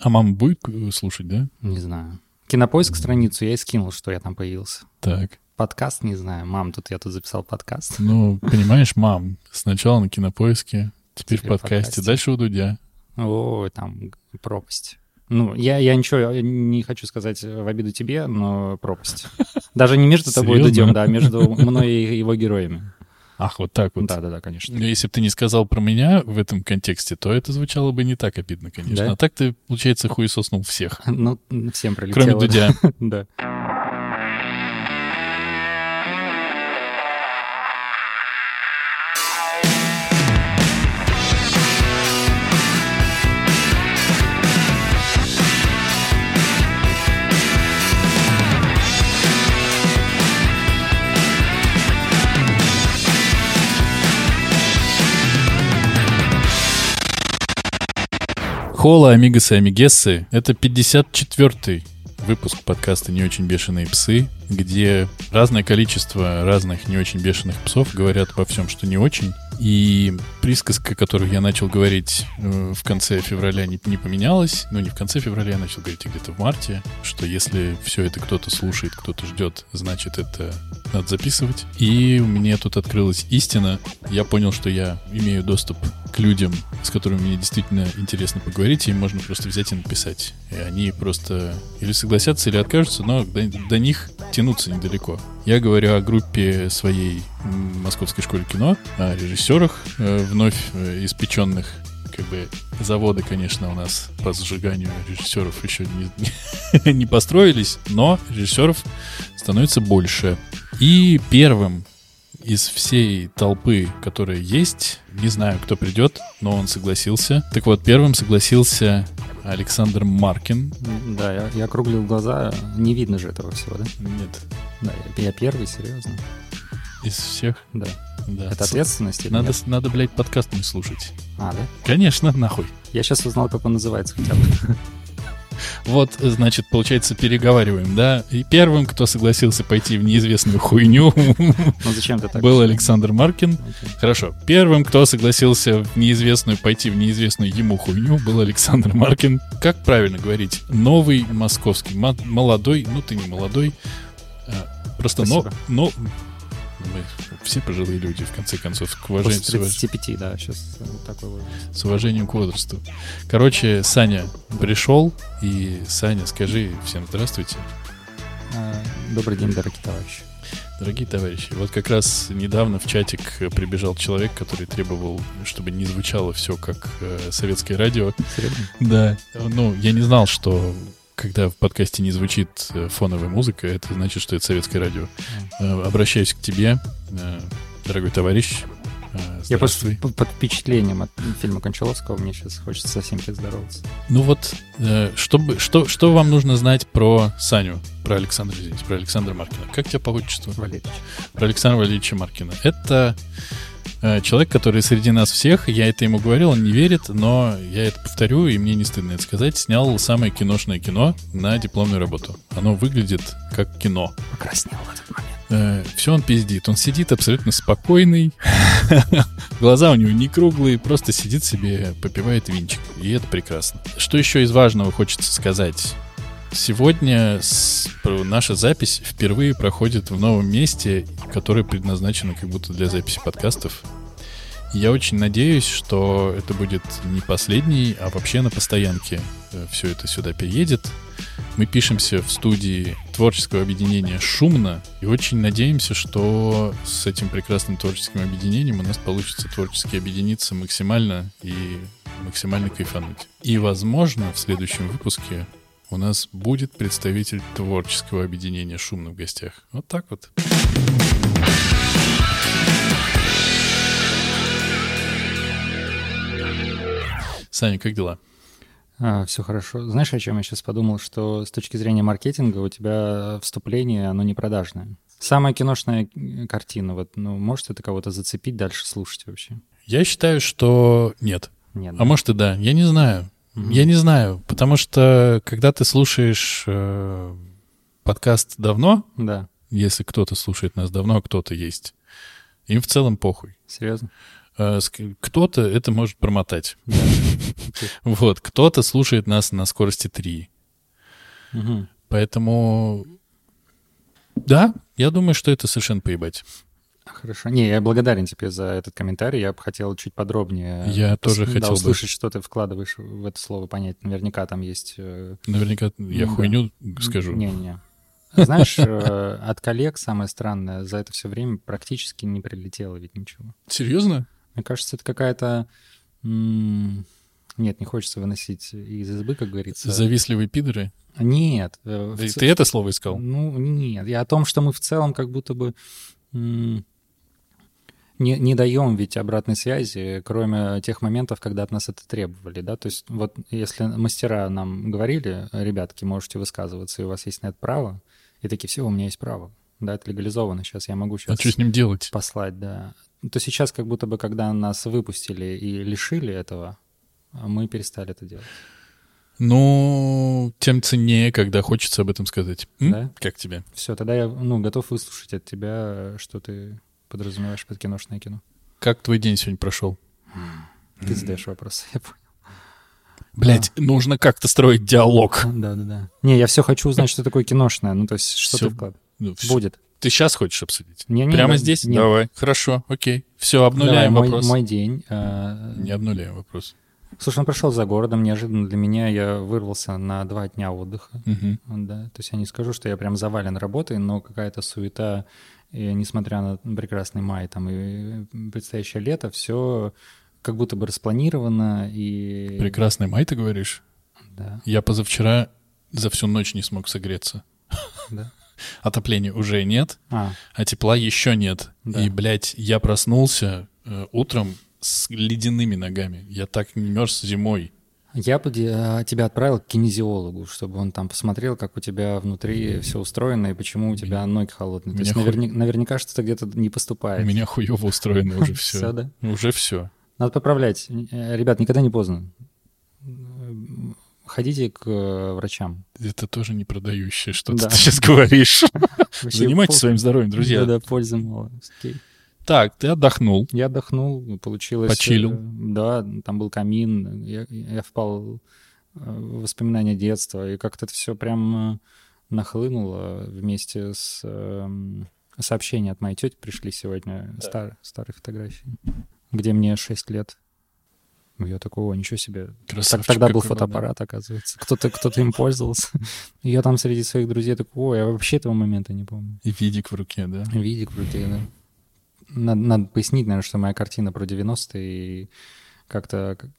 А мама будет э, слушать, да? Не знаю. Кинопоиск страницу я и скинул, что я там появился. Так. Подкаст, не знаю. Мам, тут я тут записал подкаст. Ну, понимаешь, мам, сначала на кинопоиске, теперь, Теперь в подкасте, подкасте. дальше у Дудя. Ой, там пропасть. Ну, я, я ничего не хочу сказать в обиду тебе, но пропасть. Даже не между тобой и? Дудем, да, а между мной и его героями. Ах, вот так вот. Да-да-да, конечно. Ну, Если бы ты не сказал про меня в этом контексте, то это звучало бы не так обидно, конечно. Да? А так ты, получается, хуесоснул всех. Ну, всем прилетело. Кроме Дудя. Да. Хола, амигасы, амигессы. Это 54-й выпуск подкаста «Не очень бешеные псы», где разное количество разных не очень бешеных псов говорят обо всем, что не очень. И присказка, которую я начал говорить э, в конце февраля, не, не поменялась. Ну, не в конце февраля, я начал говорить а где-то в марте, что если все это кто-то слушает, кто-то ждет, значит, это надо записывать. И мне тут открылась истина. Я понял, что я имею доступ к людям, с которыми мне действительно интересно поговорить, и можно просто взять и написать. И они просто или согласятся, или откажутся, но до, до них тянуться недалеко. Я говорю о группе своей Московской школе кино, о режиссерах, э, вновь э, испеченных как бы заводы, конечно, у нас по сжиганию режиссеров еще не, не построились, но режиссеров становится больше. И первым из всей толпы, которая есть, не знаю, кто придет, но он согласился. Так вот, первым согласился Александр Маркин. Да, я, я округлил глаза. Не видно же этого всего, да? Нет, Да, я, я первый, серьезно. из всех. Да. Да. Это ответственность Надо, нет? надо, блядь, подкаст не слушать. А, да? Конечно, нахуй. Я сейчас узнал, как он называется хотя бы. Вот, значит, получается, переговариваем, да? И первым, кто согласился пойти в неизвестную хуйню, Ну зачем ты так? был Александр Маркин. Хорошо. Первым, кто согласился в неизвестную пойти в неизвестную ему хуйню, был Александр Маркин. Как правильно говорить? Новый московский, мо- молодой, ну ты не молодой, а, просто но, Спасибо. но мы все пожилые люди, в конце концов, к уважению, После с, уваж- 35, да, сейчас такой возраст. с уважением к возрасту. Короче, Саня пришел, и Саня, скажи всем здравствуйте. А, Добрый день, дорогие товарищи. Дорогие товарищи, вот как раз недавно в чатик прибежал человек, который требовал, чтобы не звучало все как э, советское радио. Серьезно? Да. Ну, я не знал, что когда в подкасте не звучит э, фоновая музыка, это значит, что это советское радио. Э, Обращаюсь к тебе, э, дорогой товарищ. Я просто под впечатлением от фильма Кончаловского, мне сейчас хочется со всеми поздороваться. Ну вот, чтобы, что, что вам нужно знать про Саню, про Александра, извините, про Александра Маркина? Как тебя по отчеству? Валерьевич. про Александра Валерьевича Маркина. Это человек, который среди нас всех, я это ему говорил, он не верит, но я это повторю, и мне не стыдно это сказать, снял самое киношное кино на дипломную работу. Оно выглядит как кино. Покраснел в этот момент. все он пиздит. Он сидит абсолютно спокойный. Глаза у него не круглые, просто сидит себе, попивает винчик. И это прекрасно. Что еще из важного хочется сказать? Сегодня с- наша запись впервые проходит в новом месте, которое предназначено как будто для записи подкастов. Я очень надеюсь, что это будет не последний, а вообще на постоянке все это сюда переедет. Мы пишемся в студии творческого объединения «Шумно» и очень надеемся, что с этим прекрасным творческим объединением у нас получится творчески объединиться максимально и максимально кайфануть. И, возможно, в следующем выпуске у нас будет представитель творческого объединения «Шумно» в гостях. Вот так вот. Саня, как дела? все хорошо. Знаешь, о чем я сейчас подумал? Что с точки зрения маркетинга у тебя вступление, оно не продажное. Самая киношная э, картина, вот, ну, может это кого-то зацепить, дальше слушать вообще? Я считаю, что нет. Нет. А может и да. Я не знаю. Мгм. Я не знаю, потому что когда ты слушаешь э, подкаст давно, Да, если кто-то слушает нас давно, а кто-то есть, им в целом похуй. серьезно? Э, Кто-то это может промотать. Вот, кто-то слушает нас на скорости 3. Мгм. Поэтому, да, я думаю, что это совершенно поебать. Хорошо. Не, я благодарен тебе за этот комментарий. Я бы хотел чуть подробнее Я тоже да, хотел бы. услышать, что ты вкладываешь в это слово, понять. Наверняка там есть... э, Наверняка я Да. хуйню скажу. Не-не. Знаешь, э, от коллег самое странное, за это все время практически не прилетело ведь ничего. Серьезно? Мне кажется, это какая-то... Нет, не хочется выносить из избы, как говорится. Завистливые пидоры? Нет. э, Ты, ц- ты это слово искал? Ну, нет. Я о том, что мы в целом как будто бы м, не, не даем ведь обратной связи, кроме тех моментов, когда от нас это требовали, да, то есть вот если мастера нам говорили, ребятки, можете высказываться, и у вас есть на это право, и такие, все, у меня есть право, да, это легализовано, сейчас я могу А сейчас что с ним делать? послать, да, то сейчас как будто бы, когда нас выпустили и лишили этого, мы перестали это делать. Ну, тем ценнее, когда хочется об этом сказать. М? Да? Как тебе? Все, тогда я, ну, готов выслушать от тебя, что ты подразумеваешь под киношное кино. Как твой день сегодня прошел? Ты задаешь вопрос, я понял. Блять, нужно как-то строить диалог. Да, да, да. Не, я все хочу узнать, что такое киношное. Ну, то есть, что Всё. ты вкладываешь. Ну. Будет. Ты сейчас хочешь обсудить? Не, не, Прямо да, здесь? нет. Давай. Хорошо, окей. Все, Давай, обнуляем мой, вопрос. мой день. э, Не обнуляем вопрос. Слушай, он прошел за городом. Неожиданно для меня я вырвался на два дня отдыха. Мгм. Да, то есть я не скажу, что я прям завален работой, но какая-то суета, и несмотря на прекрасный май там и предстоящее лето, все как будто бы распланировано и... Прекрасный май, ты говоришь? Да, Я позавчера за всю ночь не смог согреться. да. Отопления уже нет, А, а тепла еще нет. Да. И, блядь, я проснулся э, утром с ледяными ногами. Я так не мерз зимой. Я бы э, тебя отправил к кинезиологу, чтобы он там посмотрел, как у тебя внутри все устроено и почему у тебя ноги холодные. То есть Меня наверня- наверняка что-то где-то не У поступает. меня хуево устроено уже все. Всё, да? Уже все. Надо поправлять. Э, Ребят, никогда не поздно. Ходите к э, врачам. Это тоже не продающее, что Да. ты сейчас говоришь. Занимайтесь своим здоровьем, друзья. Да, да, пользы мало. Окей. Так, ты отдохнул. Я отдохнул, получилось... Почилил. э, Да, там был камин, я, я впал э, в воспоминания детства, и как-то это все прям э, нахлынуло вместе с... эм, Сообщения от моей тети пришли сегодня, стар- старые фотографии, где мне 6 лет. Ну, Я такого, ничего себе. Так, тогда был был, да. фотоаппарат, оказывается. Кто-то кто им пользовался. Я там среди своих друзей такой, ой, я вообще этого момента не помню. И видик в руке, да. Видик вроде, да. Надо, надо пояснить, наверное, что моя картина про 90-е и как-то... как-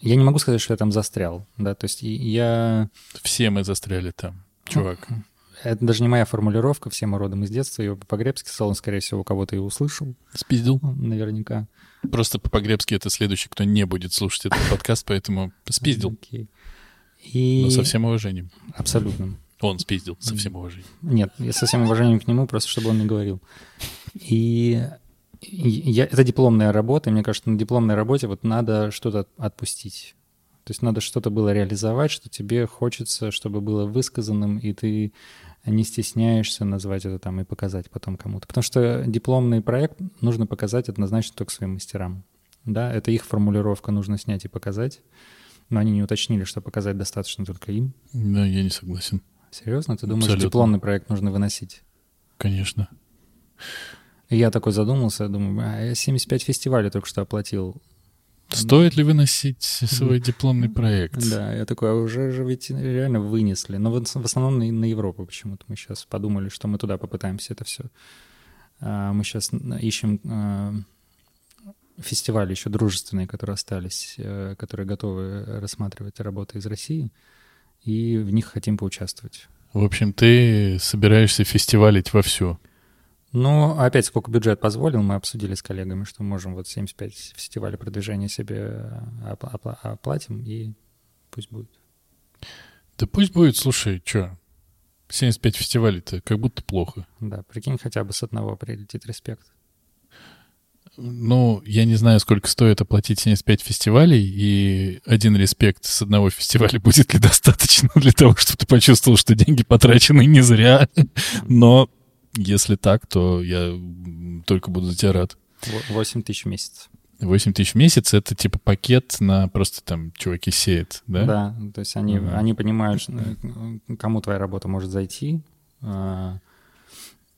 Я не могу сказать, что я там застрял, да, то есть я... Все мы застряли там, чувак. Это даже не моя формулировка, все мы родом из детства, ее по-гребски сказал, он, скорее всего, кого-то и услышал, Спиздил. наверняка. Просто по-погребски это следующий, кто не будет слушать этот подкаст, поэтому спиздил. Окей. И... Но со всем уважением. Абсолютно. Он спиздил, со всем уважением. Нет, я со всем уважением к нему, просто чтобы он не говорил. И и я, это дипломная работа, и мне кажется, на дипломной работе вот надо что-то отпустить. То есть надо что-то было реализовать, что тебе хочется, чтобы было высказанным, и ты не стесняешься назвать это там и показать потом кому-то. Потому что дипломный проект нужно показать однозначно только своим мастерам. Да, это их формулировка нужно снять и показать. Но они не уточнили, что показать достаточно только им. Да, я не согласен. Серьезно? Ты думаешь, Абсолютно. дипломный проект нужно выносить? Конечно. И я такой задумался, думаю, а я 75 фестивалей только что оплатил. Стоит ли выносить свой дипломный проект? Да, я такой, а уже же ведь реально вынесли. Но в основном на, Европу почему-то мы сейчас подумали, что мы туда попытаемся это все. Мы сейчас ищем а, фестивали еще дружественные, которые остались, э, которые готовы рассматривать работы из России, и в них хотим поучаствовать. В общем, ты собираешься фестивалить вовсю. Ну, опять, сколько бюджет позволил, мы обсудили с коллегами, что можем вот 75 фестивалей продвижения себе опла- опла- оплатим, и пусть будет. Да пусть будет, слушай, что, 75 фестивалей-то как будто плохо. Да, прикинь, хотя бы с одного прилетит респект. Ну, я не знаю, сколько стоит оплатить 75 фестивалей, и один респект с одного фестиваля будет ли достаточно для того, чтобы ты почувствовал, что деньги потрачены не зря. Но если так, то я только буду за тебя рад. Во- 8 тысяч в месяц. 8 тысяч в месяц — это типа пакет на просто там чуваки сеют, да? Да, то есть они, Мгм. они понимают, э, кому твоя работа может зайти э,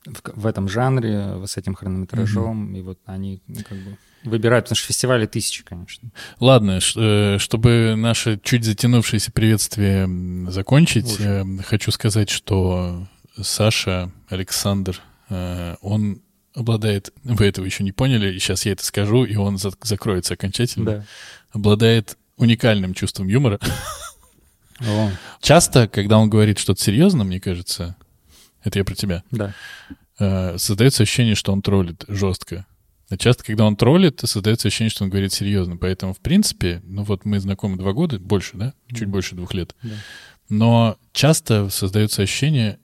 в, в этом жанре, с этим хронометражом, и вот они ну, как бы выбирают, потому что фестивали тысячи, конечно. Ладно, э, чтобы наше чуть затянувшееся приветствие закончить, Уже. э, хочу сказать, что Саша Александр, э, он обладает, вы этого еще не поняли, сейчас я это скажу, и он за- закроется окончательно, Да. обладает уникальным чувством юмора. О, Часто, когда он говорит что-то серьезно, мне кажется, это я про тебя, да. э, создается ощущение, что он троллит жестко. А часто, когда он троллит, создается ощущение, что он говорит серьезно. Поэтому, в принципе, ну вот мы знакомы два года, больше, да? Чуть Мгм. больше двух лет. Да. Но часто создается ощущение,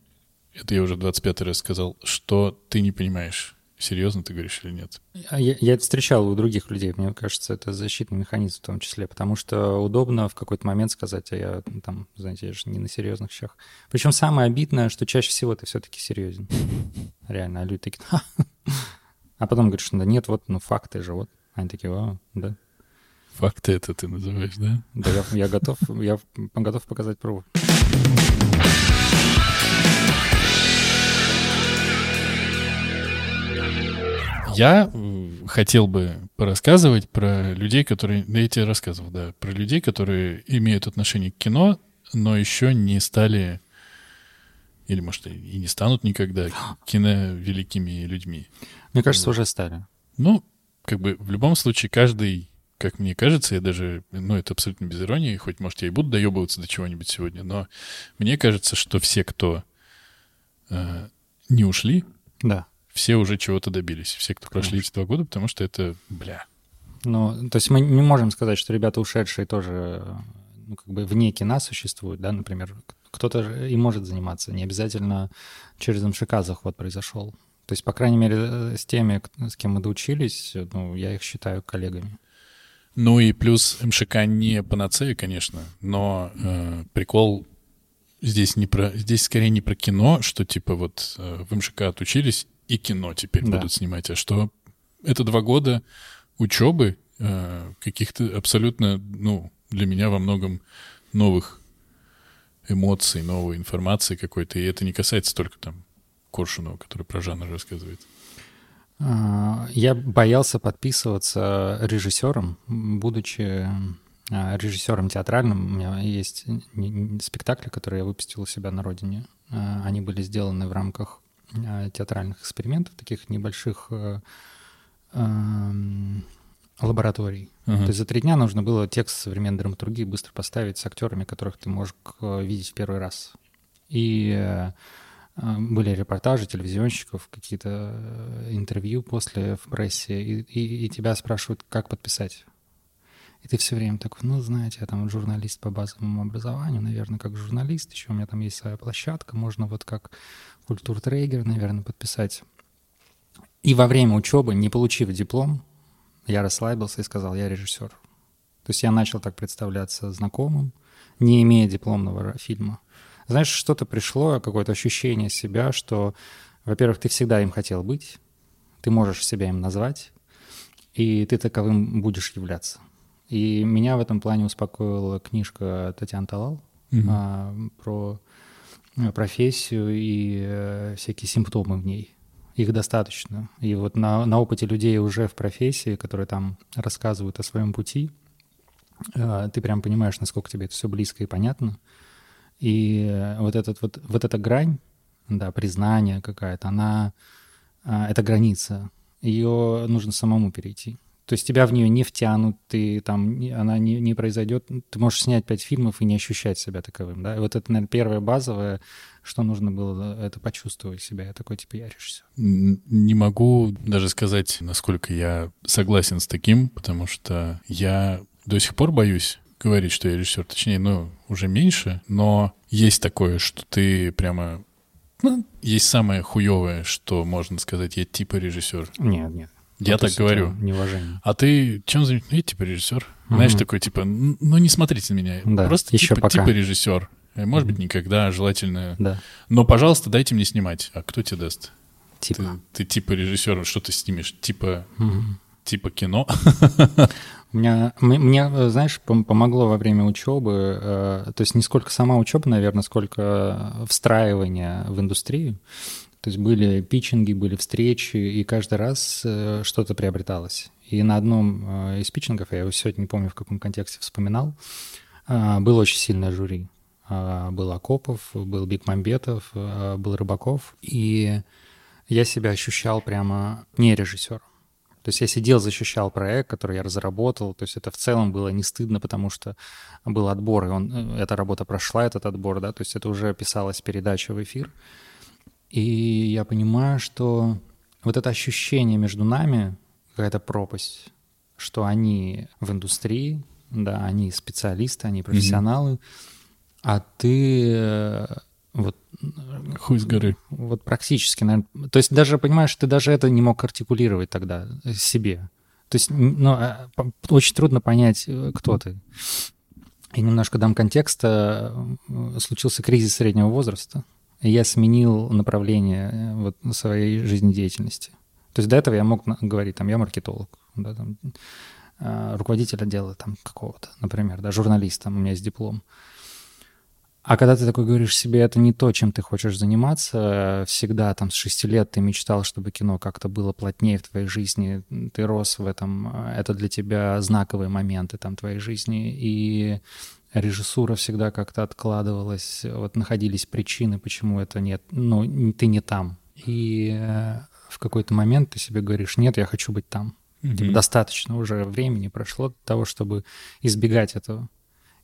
это я уже 25 раз сказал, что ты не понимаешь, серьезно ты говоришь или нет. А Я, я это встречал у других людей, мне кажется, это защитный механизм в том числе, потому что удобно в какой-то момент сказать, а я ну, там, знаете, я же не на серьезных щах. Причем самое обидное, что чаще всего ты все-таки серьезен. Реально, а люди такие, «Ха». а потом говоришь, да нет, вот, ну факты же, вот. Они такие, а, да, Факты это ты называешь, да? да, я, я готов, я готов показать пробу. Я э, хотел бы порассказывать про людей, которые... Да я тебе рассказывал, да. Про людей, которые имеют отношение к кино, но еще не стали... Или, может, и не станут никогда киновеликими людьми. Мне кажется, уже стали. Ну, как бы в любом случае каждый, как мне кажется, я даже, ну, это абсолютно без иронии, хоть, может, я и буду доебываться до чего-нибудь сегодня, но мне кажется, что все, кто э, не ушли, Да. Все уже чего-то добились. Все, кто прошли эти два года, потому что это, бля. Ну, то есть мы не можем сказать, что ребята ушедшие тоже, ну, как бы вне кино существуют, да, например, кто-то и может заниматься, не обязательно через МШК заход произошел. То есть, по крайней мере, с теми, с кем мы доучились, ну, я их считаю коллегами. Ну и плюс МШК не панацея, конечно, но э, прикол здесь не про, здесь скорее не про кино, что типа вот э, в МШК отучились и кино теперь Да. будут снимать, а что это два года учебы э, каких-то абсолютно, ну, для меня во многом новых эмоций, новой информации какой-то, и это не касается только там Коршунова, который про жанр рассказывает. А, Я боялся подписываться режиссером, будучи а, режиссером театральным. У меня есть спектакли, которые я выпустил у себя на родине. А, Они были сделаны в рамках театральных экспериментов, таких небольших э, эм, лабораторий. Ага. То есть за три дня нужно было текст современной драматургии быстро поставить с актерами, которых ты можешь э, видеть в первый раз. И э, э, были репортажи телевизионщиков, какие-то э, интервью после в прессе, и, и- и тебя спрашивают, как подписать. И ты все время такой, ну, знаете, я там журналист по базовому образованию, наверное, как журналист, еще у меня там есть своя площадка, можно вот как культуртрейгер, наверное, подписать. И во время учебы, не получив диплом, я расслабился и сказал, я режиссер. То есть я начал так представляться знакомым, не имея дипломного фильма. Знаешь, что-то пришло, какое-то ощущение себя, что, во-первых, ты всегда им хотел быть, ты можешь себя им назвать, и ты таковым будешь являться. И меня в этом плане успокоила книжка Татьяны Талал Мгм. а, про э, профессию и э, всякие симптомы в ней. Их достаточно. И вот на, на опыте людей уже в профессии, которые там рассказывают о своем пути, э, ты прям понимаешь, насколько тебе это все близко и понятно. И э, вот, этот, вот, вот эта грань, да, признание какая-то, она, а, это граница. Ее нужно самому перейти. То есть тебя в нее не втянут, ты там, она не, не произойдет. Ты можешь снять пять фильмов и не ощущать себя таковым, да. И вот это, наверное, первое базовое, что нужно было, это почувствовать себя. Я такой, типа, я режиссер. Н- Не могу даже сказать, насколько я согласен с таким, потому что я до сих пор боюсь говорить, что я режиссер. Точнее, ну, уже меньше, но есть такое, что ты прямо... Ну, есть самое хуевое, что можно сказать, я типа режиссер. Нет, нет. Я Ну, так говорю. Неуважение. А ты чем занимаешься? Я типа режиссер. Знаешь, Мгм. такой типа, «Н- ну не смотрите на меня. Да, Просто еще типа, пока. типа режиссер. Э, Может быть, никогда, желательно. Да, Но, пожалуйста, дайте мне снимать. А кто тебе даст? типа. Ты, ты типа режиссер, что ты снимешь? Типа, Мгм. типа кино. У меня, мне, знаешь, помогло во время учебы, э, то есть не сколько сама учеба, наверное, сколько встраивание в индустрию. То есть были питчинги, были встречи, и каждый раз э, что-то приобреталось. И на одном э, из питчингов, я его сегодня не помню, в каком контексте вспоминал, было очень сильное жюри. Был Акопов, был Бекмамбетов, был Рыбаков. И я себя ощущал прямо не режиссером. То есть я сидел, защищал проект, который я разработал. То есть это в целом было не стыдно, потому что был отбор, и он, э, эта работа прошла, этот отбор, да, то есть это уже писалась передача в эфир. И я понимаю, что вот это ощущение между нами, какая-то пропасть, что они в индустрии, да, они специалисты, они профессионалы, mm-hmm. а ты э, вот Хуй с горы. Вот практически, наверное. То есть даже, понимаешь, ты даже это не мог артикулировать тогда себе. То есть ну, а, очень трудно понять, э, кто ты. И немножко дам контекста. Э, случился кризис среднего возраста, я сменил направление э, вот, своей жизнедеятельности. То есть до этого я мог говорить, там, я маркетолог, да, там, руководитель отдела там какого-то, например, да, журналист, там, у меня есть диплом. А когда ты такой говоришь себе, это не то, чем ты хочешь заниматься, всегда там с шести лет ты мечтал, чтобы кино как-то было плотнее в твоей жизни, ты рос в этом, это для тебя знаковые моменты там твоей жизни, и режиссура всегда как-то откладывалась, вот находились причины, почему это нет, ну, ты не там. И э, в какой-то момент ты себе говоришь, нет, я хочу быть там. Mm-hmm. Типа, достаточно уже времени прошло для того, чтобы избегать этого.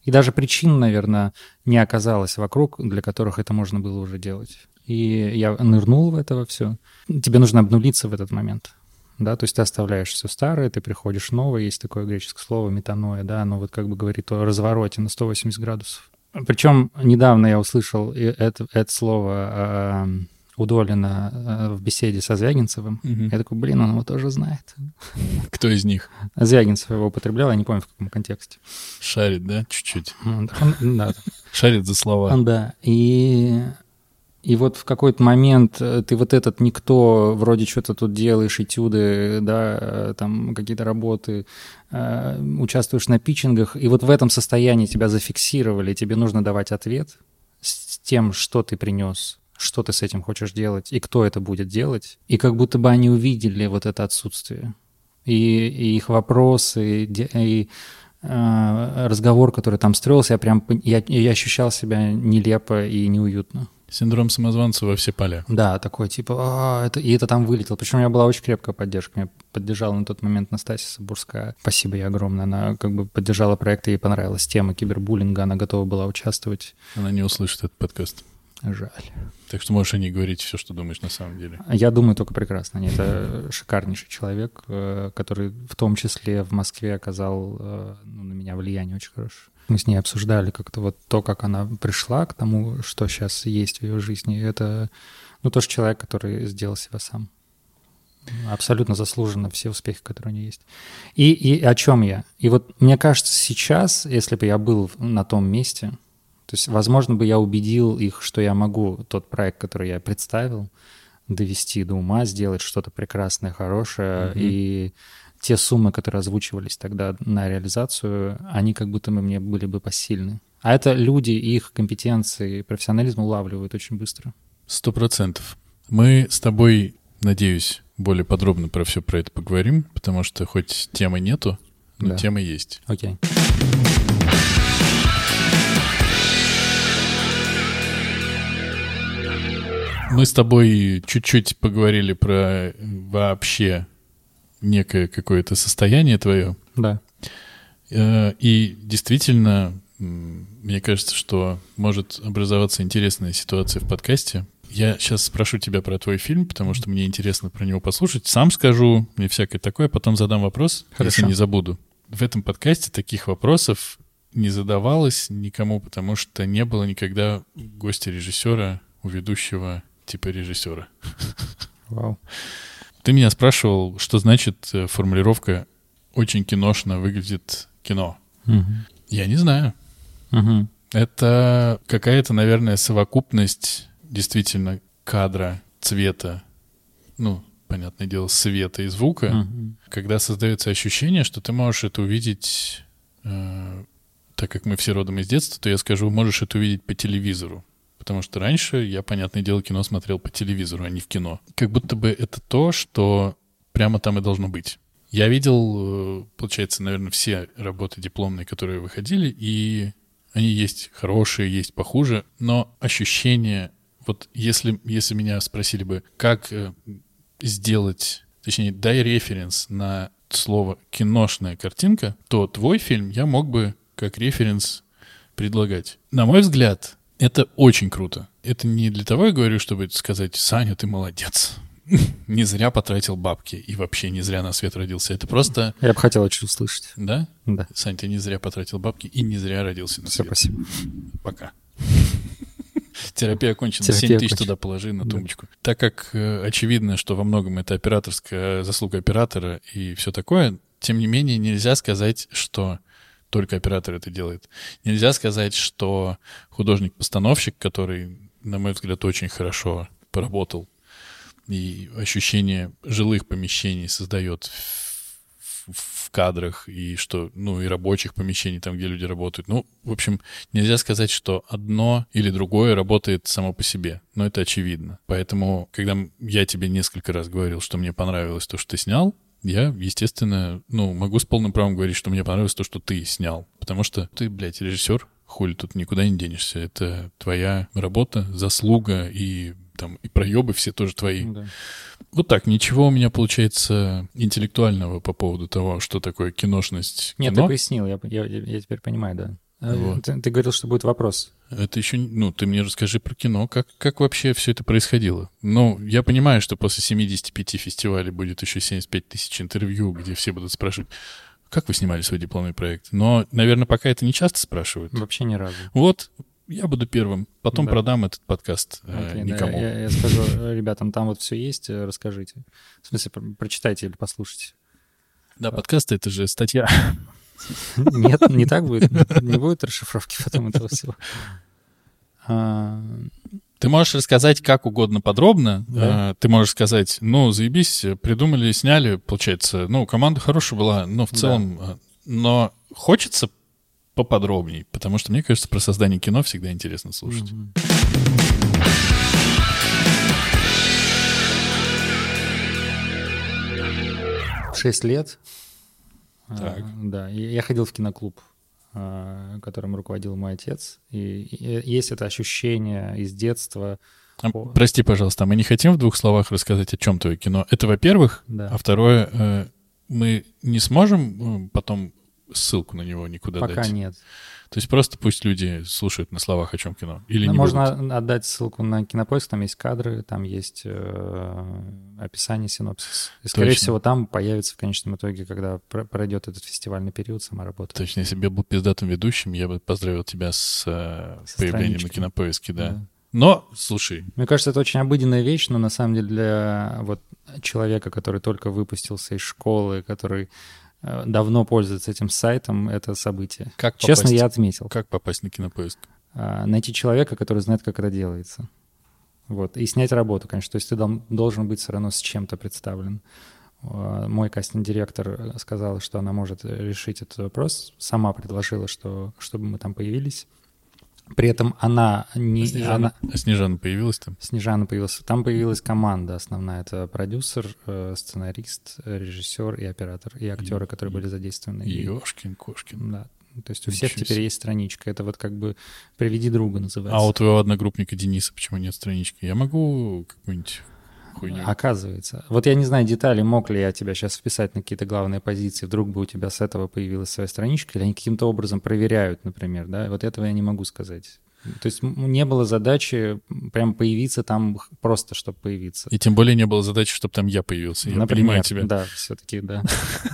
И даже причин, наверное, не оказалось вокруг, для которых это можно было уже делать. И я нырнул в это все. Тебе нужно обнулиться в этот момент. Да, то есть ты оставляешь все старое, ты приходишь новое, есть такое греческое слово метаноя, да, оно вот как бы говорит о развороте на 180 градусов. Причем недавно я услышал это, это слово у Долина э, в беседе со Звягинцевым. Угу. Я такой, блин, он его тоже знает. Кто из них? Звягинцев его употреблял, я не помню, в каком контексте. Шарит, да, чуть-чуть? Он, да. Шарит за слова. Да, и, и вот в какой-то момент э, ты вот этот никто, вроде что-то тут делаешь, этюды, да, э, там какие-то работы, участвуешь на питчингах, и вот в этом состоянии тебя зафиксировали, тебе нужно давать ответ с тем, что ты принес, что ты с этим хочешь делать и кто это будет делать. И как будто бы они увидели вот это отсутствие. И, и их вопросы, и, и э, разговор, который там строился, я прям я, я ощущал себя нелепо и неуютно. Синдром самозванца во все поля. Да, такой типа, а, это, и это там вылетел. Причем у меня была очень крепкая поддержка. Меня поддержала на тот момент Настасья Сабурская. Спасибо ей огромное. Она как бы поддержала проект, ей понравилась тема кибербуллинга, она готова была участвовать. Она не услышит этот подкаст. Жаль. Так что можешь о ней говорить все, что думаешь на самом деле. Я думаю только прекрасно. Они это шикарнейший человек, э, который в том числе в Москве оказал э, ну, влияние очень хорошее. Мы с ней обсуждали как-то вот то, как она пришла к тому, что сейчас есть в ее жизни. Это ну, тоже человек, который сделал себя сам. Абсолютно заслуженно все успехи, которые у нее есть. И, и о чем я? И вот мне кажется, сейчас, если бы я был на том месте, то есть, возможно, бы я убедил их, что я могу тот проект, который я представил, довести до ума, сделать что-то прекрасное, хорошее. Mm-hmm. И те суммы, которые озвучивались тогда на реализацию, они как будто бы мне были бы посильны. А это люди, их компетенции, профессионализм улавливают очень быстро. Сто процентов. Мы с тобой, надеюсь, более подробно про все про это поговорим, потому что хоть темы нету, но да. темы есть. Окей. Мы с тобой чуть-чуть поговорили про вообще некое какое-то состояние твое. Да. Э, и действительно, мне кажется, что может образоваться интересная ситуация в подкасте. Я сейчас спрошу тебя про твой фильм, потому что мне интересно про него послушать. Сам скажу, мне всякое такое, потом задам вопрос, Хорошо. если не забуду. В этом подкасте таких вопросов не задавалось никому, потому что не было никогда гостя режиссера у ведущего типа режиссера. Вау. Ты меня спрашивал, что значит э, формулировка «очень киношно выглядит кино». Угу. Я не знаю. Угу. Это какая-то, наверное, совокупность действительно кадра, цвета, ну, понятное дело, света и звука, Мгм. когда создается ощущение, что ты можешь это увидеть, э, так как мы все родом из детства, то я скажу, можешь это увидеть по телевизору. Потому что раньше я, понятное дело, кино смотрел по телевизору, а не в кино. Как будто бы это то, что прямо там и должно быть. Я видел, э, получается, наверное, все работы дипломные, которые выходили, и они есть хорошие, есть похуже, но ощущение, вот если, если меня спросили бы, как э, сделать, точнее, дай референс на слово «киношная картинка», то твой фильм я мог бы как референс предлагать. На мой взгляд, это очень круто. Это не для того я говорю, чтобы сказать, Саня, ты молодец. Не зря потратил бабки и вообще не зря на свет родился. Это просто, Я бы хотел очень услышать. да? Да. Сань, ты не зря потратил бабки и не зря родился на Все, свет. спасибо. Пока. Терапия окончена. Терапия 7 тысяч окончена. туда положи на Да. тумбочку. Так как э, очевидно, что во многом это операторская заслуга оператора и все такое, тем не менее нельзя сказать, что только оператор это делает. Нельзя сказать, что художник-постановщик, который, на мой взгляд, очень хорошо поработал и ощущение жилых помещений создает в, кадрах и что, ну, и рабочих помещений там, где люди работают. Ну, в общем, нельзя сказать, что одно или другое работает само по себе, но это очевидно. Поэтому, когда я тебе несколько раз говорил, что мне понравилось то, что ты снял, я, естественно, ну, могу с полным правом говорить, что мне понравилось то, что ты снял. Потому что ты, блядь, режиссер, хули тут никуда не денешься. Это твоя работа, заслуга и там и проебы все тоже твои. Да. Вот так, ничего у меня получается интеллектуального по поводу того, что такое киношность Нет, кино. ты пояснил, я, я, я теперь понимаю, да. Э, Вот. Ты, ты говорил, что будет вопрос. Это еще, ну, ты мне расскажи про кино, как, как вообще все это происходило. Ну, я понимаю, что после 75 фестивалей будет еще 75 тысяч интервью, где все будут спрашивать, как вы снимали свой дипломный проект. Но, наверное, пока это не часто спрашивают. Вообще ни разу. Вот, я буду первым, потом Да. продам этот подкаст э, Окей, да, никому. я, я скажу, э, ребятам, там вот все есть, э, расскажите. В смысле, про- прочитайте или послушайте. Да, подкаст — это же статья. Нет, не так будет. Не будет расшифровки потом этого всего. А, Ты можешь рассказать как угодно подробно. Да. Э, Ты можешь сказать, ну, заебись, придумали, сняли, получается. Ну, команда хорошая была, но в Да. целом... э, Но хочется поподробней, потому что, мне кажется, про создание кино всегда интересно слушать. Шесть лет. А, Так. Да, и я ходил в киноклуб, а, которым руководил мой отец. И и есть это ощущение из детства. А, О. Прости, пожалуйста, а мы не хотим в двух словах рассказать, о чем твое кино. Это, во-первых, Да. а второе, э, мы не сможем э, потом ссылку на него никуда Пока дать. нет. То есть просто пусть люди слушают на словах, о чем кино. Или Ну, не Можно будут. отдать ссылку на кинопоиск, там есть кадры, там есть э, описание, синопсис. И, скорее Точно. всего, там появится в конечном итоге, когда про- пройдет этот фестивальный период, сама работа. Точно, если бы я был пиздатым ведущим, я бы поздравил тебя с э, Со появлением на страничкой. кинопоиске, да. Да. Но, слушай, Мне кажется, это очень обыденная вещь, но на самом деле для вот человека, который только выпустился из школы, который давно пользуется этим сайтом, это событие. как Честно, попасть, я отметил. как попасть на кинопоиск? А, найти человека, который знает, как это делается. Вот. И снять работу, конечно. То есть ты дол- должен быть все равно с чем-то представлен. А, Мой кастинг-директор э, сказала, что она может решить этот вопрос. Сама предложила, что, чтобы мы там появились. При этом она не... Снежана, она- а Снежана появилась там? Снежана появилась. Там появилась команда основная. Это продюсер, э, сценарист, режиссер и оператор. И актеры, которые были задействованы. И- Ёшкин, кошкин. Да. То есть у всех Ничего теперь себе. есть страничка. Это вот как бы «Приведи друга» называется. А у твоего одногруппника Дениса почему нет странички? Я могу какую-нибудь хуйню? Оказывается. Вот я не знаю детали, мог ли я тебя сейчас вписать на какие-то главные позиции, вдруг бы у тебя с этого появилась своя страничка, или они каким-то образом проверяют, например, да, вот этого я не могу сказать. То есть не было задачи прям появиться там просто, чтобы появиться. И тем более не было задачи, чтобы там я появился. Я Например, понимаю тебя. Да, все-таки, да.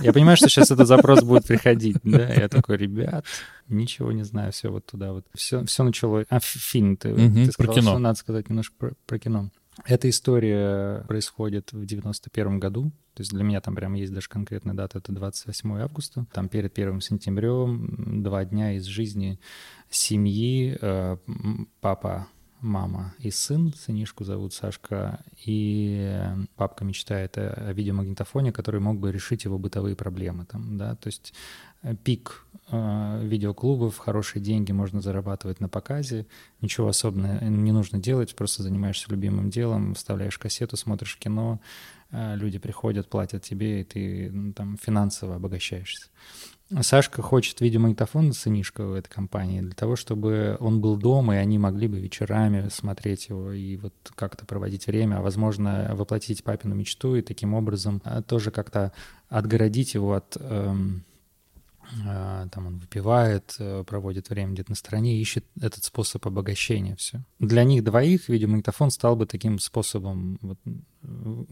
Я понимаю, что сейчас этот запрос будет приходить, да. Я такой, ребят, ничего не знаю, все вот туда вот. Все, все начало. А фильм, ты, ты про сказал, кино. что надо сказать немножко про, про кино. Эта история происходит в 91 году. То есть для меня там прям есть даже конкретная дата, это 28 августа. Там перед 1 сентябрем два дня из жизни семьи. Э, Папа мама и сын, сынишку зовут Сашка, и папка мечтает о, о видеомагнитофоне, который мог бы решить его бытовые проблемы. Там, да? То есть э, пик э, видеоклубов, хорошие деньги можно зарабатывать на показе, ничего особенного не нужно делать, просто занимаешься любимым делом, вставляешь кассету, смотришь кино, э, люди приходят, платят тебе, и ты ну, там финансово обогащаешься. Сашка хочет видеомагнитофон сынишка в этой компании для того, чтобы он был дома, и они могли бы вечерами смотреть его и вот как-то проводить время, а возможно воплотить папину мечту и таким образом а, тоже как-то отгородить его от эм, там он выпивает, э, проводит время где-то на стороне, ищет этот способ обогащения все. Для них двоих видеомагнитофон стал бы таким способом вот,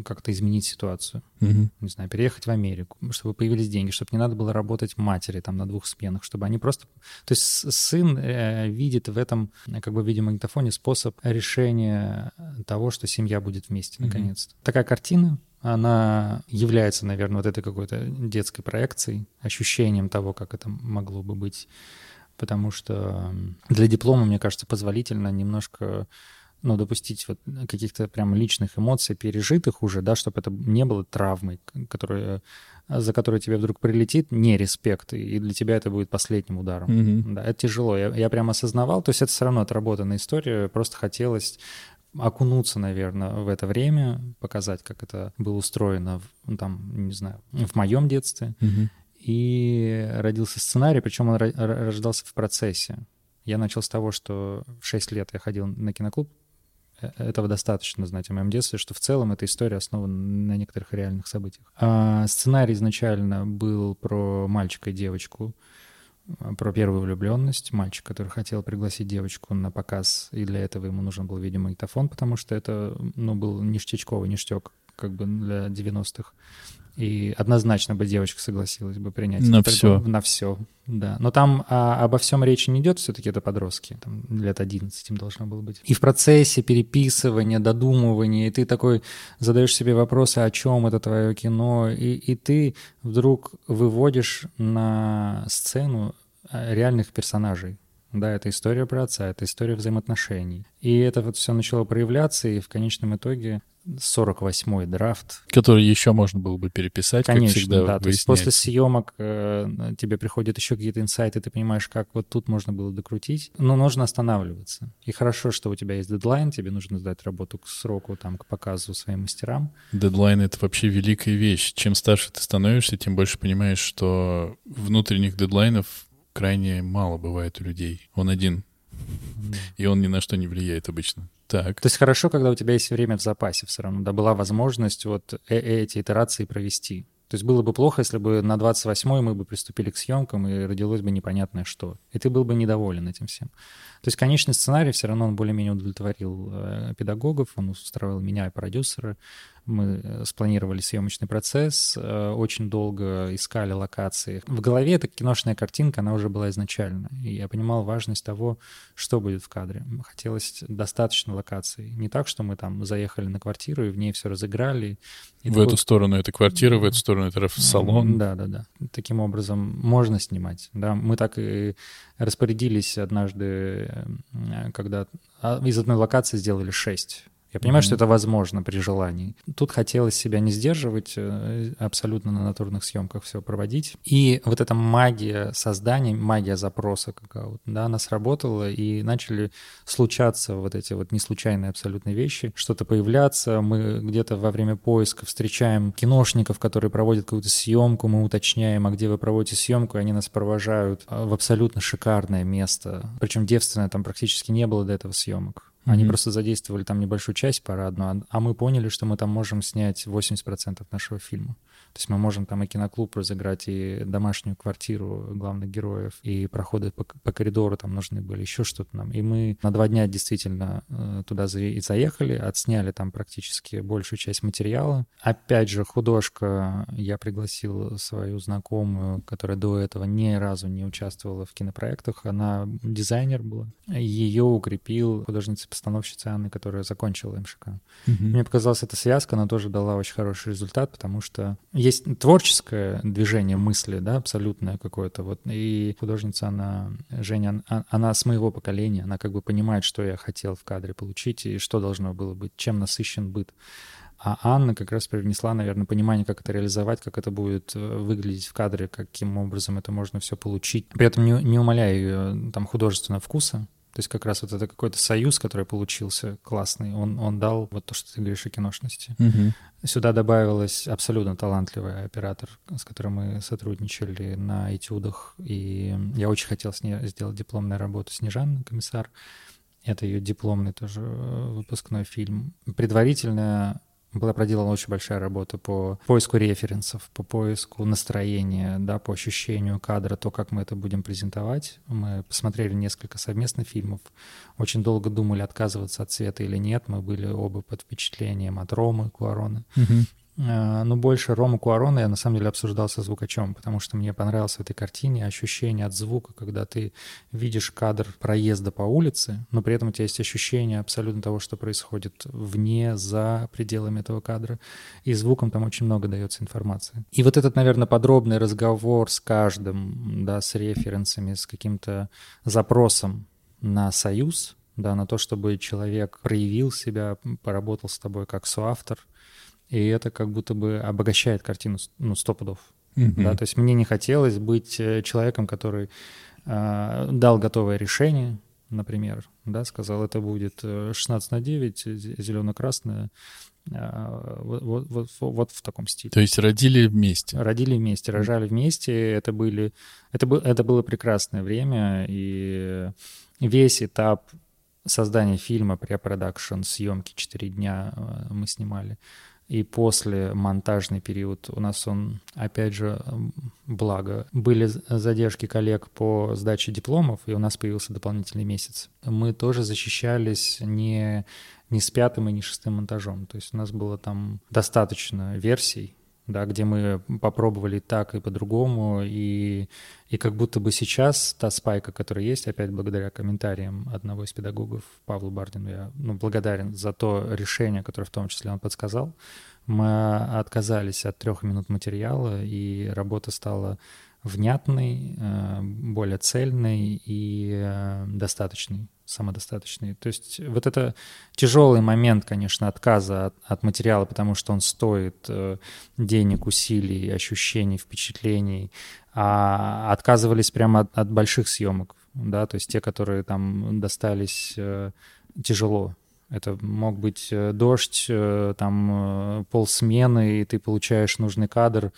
как-то изменить ситуацию. Мгм. Не знаю, переехать в Америку, чтобы появились деньги, чтобы не надо было работать матери там на двух сменах, чтобы они просто... То есть сын э, видит в этом, э, как бы в видеомагнитофоне, способ решения того, что семья будет вместе, наконец-то. Такая картина, она является, наверное, вот этой какой-то детской проекцией, ощущением того, как это могло бы быть. Потому что для диплома, мне кажется, позволительно немножко ну, допустить вот каких-то прям личных эмоций, пережитых уже, да, чтобы это не было травмой, которая, за которой тебе вдруг прилетит не респект, и для тебя это будет последним ударом. Мгм. Да, это тяжело. Я, я прям осознавал, то есть это все равно отработанная история, просто хотелось окунуться, наверное, в это время, показать, как это было устроено, в, ну, там, не знаю, в моем детстве. Мгм. И родился сценарий, причем он ро- ро- рождался в процессе. Я начал с того, что в 6 лет я ходил на киноклуб. Э, Этого достаточно знать о моем детстве, что в целом эта история основана на некоторых реальных событиях. А сценарий изначально был про мальчика и девочку, про первую влюбленность. Мальчик, который хотел пригласить девочку на показ, и для этого ему нужен был видеомагнитофон, потому что это ну, был ништячковый ништяк как бы для 90-х. И однозначно бы девочка согласилась бы принять. На это всё. На все, да. Но там а, обо всем речи не идет, все-таки это подростки, там лет 11 им должно было быть. И в процессе переписывания, додумывания, и ты такой задаешь себе вопросы, о чем это твое кино, и, и ты вдруг выводишь на сцену а, реальных персонажей. Да, это история про отца, это история взаимоотношений. И это вот все начало проявляться, и в конечном итоге 48-й драфт Который еще можно было бы переписать, Конечно, как всегда да. То есть после выясняется. съемок э, тебе приходят еще какие-то инсайты, ты понимаешь, как вот тут можно было докрутить. Но нужно останавливаться. И хорошо, что у тебя есть дедлайн, тебе нужно сдать работу к сроку, там, к показу своим мастерам. Дедлайн — это вообще великая вещь. Чем старше ты становишься, тем больше понимаешь, что внутренних дедлайнов крайне мало бывает у людей. Он один, и он ни на что не влияет обычно. Так. То есть хорошо, когда у тебя есть время в запасе все равно, да, была возможность вот э- эти итерации провести. То есть было бы плохо, если бы на 28-й мы бы приступили к съемкам, и родилось бы непонятное что. И ты был бы недоволен этим всем. То есть конечный сценарий все равно он более-менее удовлетворил э, педагогов, он устраивал меня и продюсера. Мы э, спланировали съемочный процесс, э, очень долго искали локации. В голове эта киношная картинка, она уже была изначально. И я понимал важность того, что будет в кадре. Хотелось достаточно локаций. Не так, что мы там заехали на квартиру и в ней все разыграли. И В такой- эту сторону это квартира, в эту сторону это салон. да, да, да. Таким образом можно снимать. Да, мы так и распорядились однажды, э, когда а, из одной локации сделали шесть. Я понимаю, что это возможно при желании. Тут хотелось себя не сдерживать, э, абсолютно на натурных съемках все проводить. И вот эта магия создания, магия запроса какого-то, да, она сработала, и начали случаться вот эти вот неслучайные абсолютно вещи, что-то появляться. Мы где-то во время поиска встречаем киношников, которые проводят какую-то съемку, мы уточняем, а где вы проводите съемку, и они нас провожают а, в абсолютно шикарное место. Причем девственное там практически не было до этого съемок. Они Мгм. просто задействовали там небольшую часть парадную, а- а мы поняли, что мы там можем снять 80% нашего фильма. То есть мы можем там и киноклуб разыграть, и домашнюю квартиру главных героев, и проходы по, по коридору там нужны были, еще что-то нам. И мы на два дня действительно э, туда и заехали, отсняли там практически большую часть материала. Опять же, художка, я пригласил свою знакомую, которая до этого ни разу не участвовала в кинопроектах. Она дизайнер была. Ее укрепил художница-постановщица Анны, которая закончила МШК. Мгм. Мне показалась эта связка, она тоже дала очень хороший результат, потому что есть творческое движение мысли, да, абсолютное какое-то. Вот. И художница, она, Женя, она с моего поколения, она как бы понимает, что я хотел в кадре получить и что должно было быть, чем насыщен быт. А Анна как раз привнесла, наверное, понимание, как это реализовать, как это будет э, выглядеть в кадре, каким образом это можно все получить. При этом не, не умаляя ее там художественного вкуса, то есть как раз вот это какой-то союз, который получился классный, он, он дал вот то, что ты говоришь о киношности. Угу. Сюда добавилась абсолютно талантливый оператор, с которым мы сотрудничали на этюдах, и я очень хотел с ней сделать дипломную работу Снежан, комиссар. Это ее дипломный тоже э, выпускной фильм. Предварительно была проделана очень большая работа по поиску референсов, по поиску настроения, да, по ощущению кадра, то, как мы это будем презентовать. Мы посмотрели несколько совместных фильмов, очень долго думали, отказываться от цвета или нет. Мы были оба под впечатлением от Ромы Куарона. Угу. А, ну, больше Рома Куарона я на самом деле обсуждал со звукачом, потому что мне понравилось в этой картине ощущение от звука, когда ты видишь кадр проезда по улице, но при этом у тебя есть ощущение абсолютно того, что происходит вне, за пределами этого кадра, и звуком там очень много дается информации. И вот этот, наверное, подробный разговор с каждым, да, с референсами, с каким-то запросом на союз, да, на то, чтобы человек проявил себя, поработал с тобой как соавтор, и это как будто бы обогащает картину, ну, сто пудов. Mm-hmm. Да? То есть мне не хотелось быть э, человеком, который э, дал готовое решение, например, да, сказал, это будет 16 э, на 9, зелено-красное, э, вот, вот, вот, вот в таком стиле. То есть родили вместе? Родили вместе, рожали вместе. Это, были, это, был, это было прекрасное время, и весь этап создания фильма, препродакшн, съемки 4 дня мы снимали и после монтажный период у нас он, опять же, благо, были задержки коллег по сдаче дипломов, и у нас появился дополнительный месяц. Мы тоже защищались не, не с пятым и не шестым монтажом. То есть у нас было там достаточно версий, да, где мы попробовали так и по-другому, и, и как будто бы сейчас та спайка, которая есть, опять благодаря комментариям одного из педагогов, Павлу Бардину, я ну, благодарен за то решение, которое в том числе он подсказал. Мы отказались от трех минут материала, и работа стала внятной, э, более цельной и э, достаточной самодостаточный. То есть вот это тяжелый момент, конечно, отказа от, от материала, потому что он стоит э, денег, усилий, ощущений, впечатлений, а отказывались прямо от, от больших съемок, да, то есть те, которые там достались э, тяжело. Это мог быть э, дождь, э, там э, полсмены, и ты получаешь нужный кадр,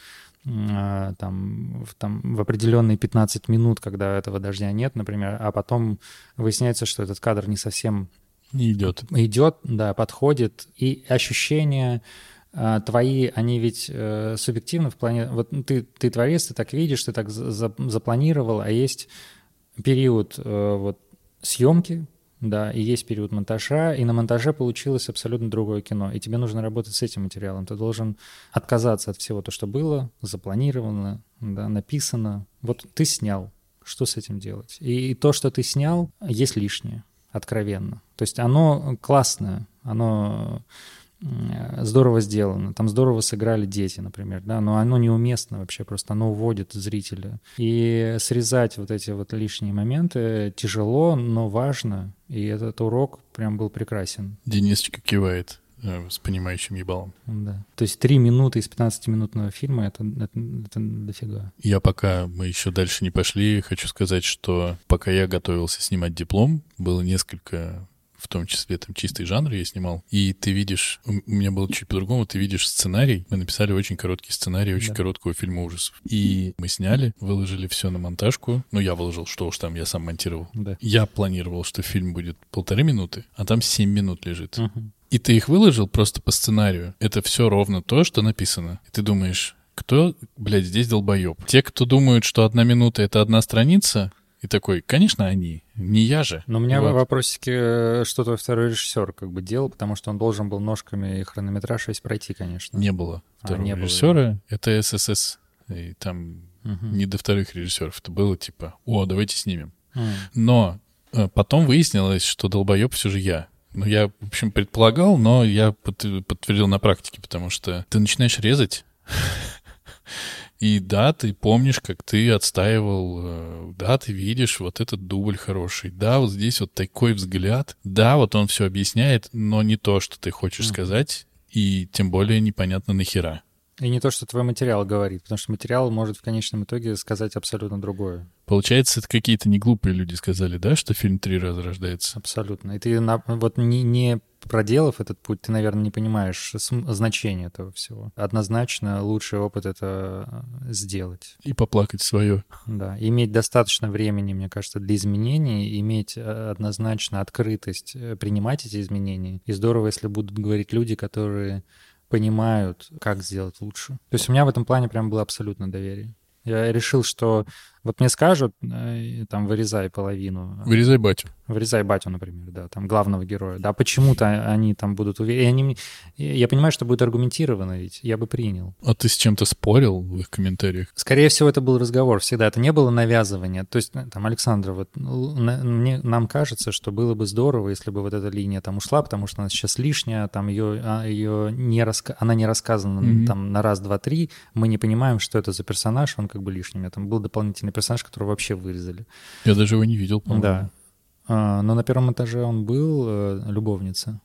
там, в, там, в определенные 15 минут, когда этого дождя нет, например, а потом выясняется, что этот кадр не совсем идет. Идет, да, подходит. И ощущения а, твои, они ведь э, субъективны в плане... Вот ты, ты творец, ты так видишь, ты так за, запланировал, а есть период э, вот съемки, да, и есть период монтажа, и на монтаже получилось абсолютно другое кино, и тебе нужно работать с этим материалом. Ты должен отказаться от всего то, что было, запланировано, да, написано. Вот ты снял, что с этим делать? И, то, что ты снял, есть лишнее, откровенно. То есть оно классное, оно здорово сделано, там здорово сыграли дети, например, да, но оно неуместно вообще, просто оно уводит зрителя. И срезать вот эти вот лишние моменты тяжело, но важно, и этот урок прям был прекрасен. Денисочка кивает э, с понимающим ебалом. Да. То есть три минуты из 15-минутного фильма это, это, это дофига. Я пока мы еще дальше не пошли, хочу сказать, что пока я готовился снимать диплом, было несколько в том числе там чистый жанр я снимал. И ты видишь, у меня было чуть по-другому, ты видишь сценарий. Мы написали очень короткий сценарий, очень да. короткого фильма ужасов. И мы сняли, выложили все на монтажку. Ну, я выложил, что уж там, я сам монтировал. Да. Я планировал, что фильм будет полторы минуты, а там семь минут лежит. Угу. И ты их выложил просто по сценарию. Это все ровно то, что написано. И ты думаешь, кто, блядь, здесь долбоеб? Те, кто думают, что одна минута — это одна страница, и такой, конечно, они, не я же. Но у меня вот. вопросики, э, что твой второй режиссер как бы делал, потому что он должен был ножками и хронометраж весь пройти, конечно. Не было а, второго а, не режиссера, было. это ССС, и там угу. не до вторых режиссеров, это было типа, о, давайте снимем. Угу. Но э, потом выяснилось, что долбоеб все же я. Ну, я, в общем, предполагал, но я подтвердил на практике, потому что ты начинаешь резать, И да, ты помнишь, как ты отстаивал, э, да, ты видишь вот этот дубль хороший, да, вот здесь вот такой взгляд, да, вот он все объясняет, но не то, что ты хочешь Мгм. сказать, и тем более непонятно нахера. И не то, что твой материал говорит, потому что материал может в конечном итоге сказать абсолютно другое. Получается, это какие-то неглупые люди сказали, да, что фильм три раза рождается? Абсолютно. И ты на- вот не, не проделав этот путь, ты, наверное, не понимаешь значение этого всего. Однозначно лучший опыт — это э, сделать. И поплакать свое. Да, иметь достаточно времени, мне кажется, для изменений, иметь э, однозначно открытость э, принимать эти изменения. И здорово, если будут говорить люди, которые понимают, как сделать лучше. То есть у меня в этом плане прям было абсолютно доверие. Я решил, что вот мне скажут, там, вырезай половину, Вырезай батю. Вырезай батю, например, да, там, главного героя, да, почему-то они там будут уверены. Они Я понимаю, что будет аргументировано ведь, я бы принял. А ты с чем-то спорил в их комментариях? Скорее всего, это был разговор всегда. Это не было навязывание. То есть, там, Александра, вот ну, мне, нам кажется, что было бы здорово, если бы вот эта линия там ушла, потому что она сейчас лишняя, там ее, а, ее не раска... она не рассказана Мгм. там на раз, два, три. Мы не понимаем, что это за персонаж, он как бы лишний. У меня Там был дополнительный персонаж, которого вообще вырезали. Я даже его не видел, по-моему. Да. А, но на первом этаже он был, э, любовница.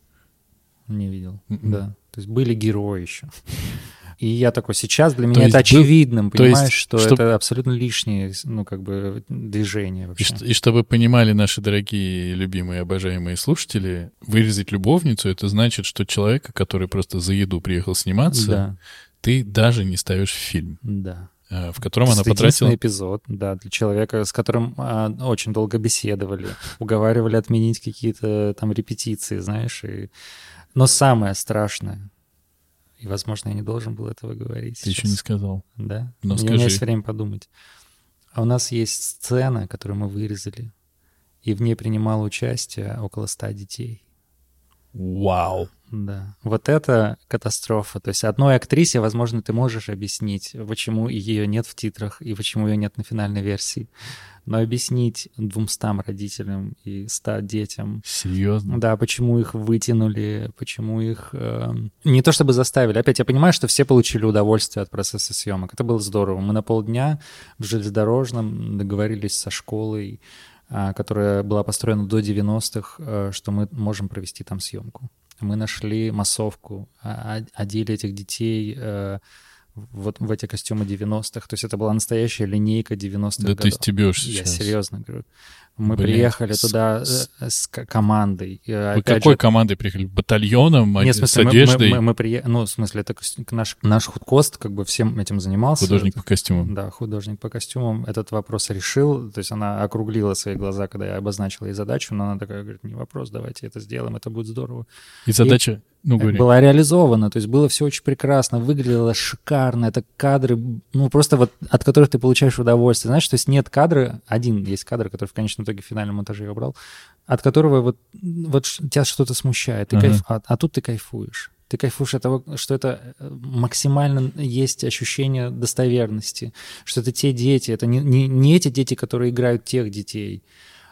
Не видел. Мгм. Да. То есть были герои еще. И я такой, сейчас для меня есть это был- очевидным, то есть, понимаешь, что чтоб- это абсолютно лишнее, ну, как бы, движение И, вообще. ш- и чтобы понимали наши дорогие, любимые, обожаемые слушатели, вырезать любовницу — это значит, что человека, который просто за еду приехал сниматься, Да, ты даже не ставишь в фильм, да. Э, в котором она потратила... эпизод, да, для человека, с которым а, очень долго беседовали, уговаривали отменить какие-то там репетиции, знаешь, и... Но самое страшное, и, возможно, я не должен был этого говорить Ты еще сейчас. не сказал. Да. Ну, У меня скажи. есть время подумать. А у нас есть сцена, которую мы вырезали, и в ней принимало участие около ста детей. Вау! Да. Вот это катастрофа. То есть одной актрисе, возможно, ты можешь объяснить, почему ее нет в титрах и почему ее нет на финальной версии. Но объяснить двумстам родителям и ста детям, Серьезно? да, почему их вытянули, почему их... э, не то чтобы заставили. Опять, я понимаю, что все получили удовольствие от процесса съемок. Это было здорово. Мы на полдня в железнодорожном договорились со школой, а, которая была построена до 90-х, э, что мы можем провести там съемку. Мы нашли массовку, а- а- одели этих детей э, вот в эти костюмы 90-х. То есть это была настоящая линейка 90-х Да ты годов. стебешь Я сейчас. серьезно говорю. Мы Блин, приехали с- туда с- э, с к- командой. И, Вы опять какой же, командой приехали? Батальоном? нет, в с смысле, мы, одеждой? мы, мы, прие- ну, в смысле, это наш, наш худкост как бы всем этим занимался. Художник по костюмам. Да, художник по костюмам этот вопрос решил. То есть она округлила свои глаза, когда я обозначил ей задачу, но она такая говорит, не вопрос, давайте это сделаем, это будет здорово. И задача... Ну, говори. Была реализована, то есть было все очень прекрасно, выглядело шикарно, это кадры, ну, просто вот от которых ты получаешь удовольствие. Знаешь, то есть нет кадра, один есть кадр, который в конечном итоге в финальном монтаже я убрал, от которого вот, вот тебя что-то смущает, ты кайф- а, а тут ты кайфуешь. Ты кайфуешь от того, что это э, максимально есть ощущение достоверности, что это те дети, это не, не, не эти дети, которые играют тех детей,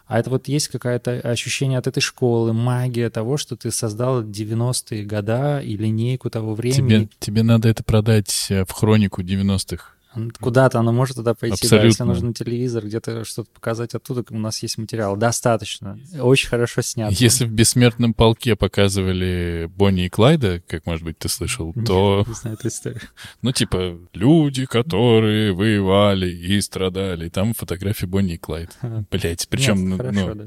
а это вот есть какое-то ощущение от этой школы, магия того, что ты создал 90-е года и линейку того времени. Тебе, тебе надо это продать э, в хронику 90-х. Куда-то оно может туда пойти, да, Абсолютно. если нужно телевизор, где-то что-то показать оттуда, у нас есть материал. Достаточно. Очень хорошо снято. Если в «Бессмертном полке» показывали Бонни и Клайда, как, может быть, ты слышал, то, Не знаю эту историю. ну, типа, люди, которые воевали и страдали. Там фотографии Бонни и Клайд. Блять, причем, Нет, ну, хорошо, ну, да.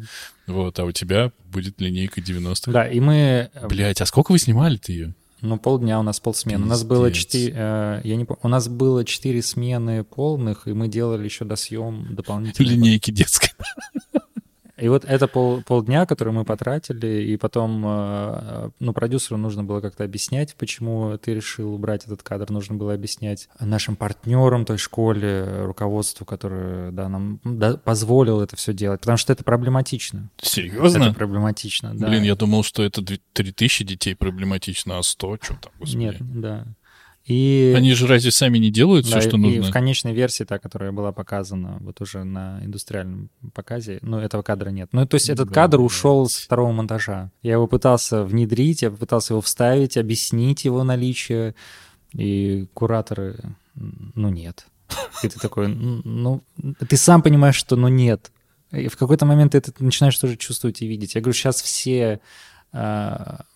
вот, а у тебя будет линейка 90-х. Да, и мы... э, Блять, а сколько вы снимали-то ее? Ну, полдня у нас полсмены. У нас было четыре... э, я не пом- У нас было четыре смены полных, и мы делали еще досъем дополнительно. Линейки детской. И вот это пол, полдня, который мы потратили, и потом, э, ну, продюсеру нужно было как-то объяснять, почему ты решил убрать этот кадр, нужно было объяснять нашим партнерам той школе, руководству, которое, да, нам да, позволило это все делать, потому что это проблематично. Серьезно? Это проблематично, да. Блин, я думал, что это две- 3000 детей проблематично, а 100, что там, господи. Нет, да. И... Они же разве сами не делают Да, все, что и нужно? в конечной версии, та, которая была показана вот уже на индустриальном показе, ну, этого кадра нет. Ну, то есть этот Блин. кадр ушел с второго монтажа. Я его пытался внедрить, я пытался его вставить, объяснить его наличие, и кураторы ну нет. И ты такой, ну, ты сам понимаешь, что ну нет. И в какой-то момент ты это начинаешь тоже чувствовать и видеть. Я говорю, сейчас все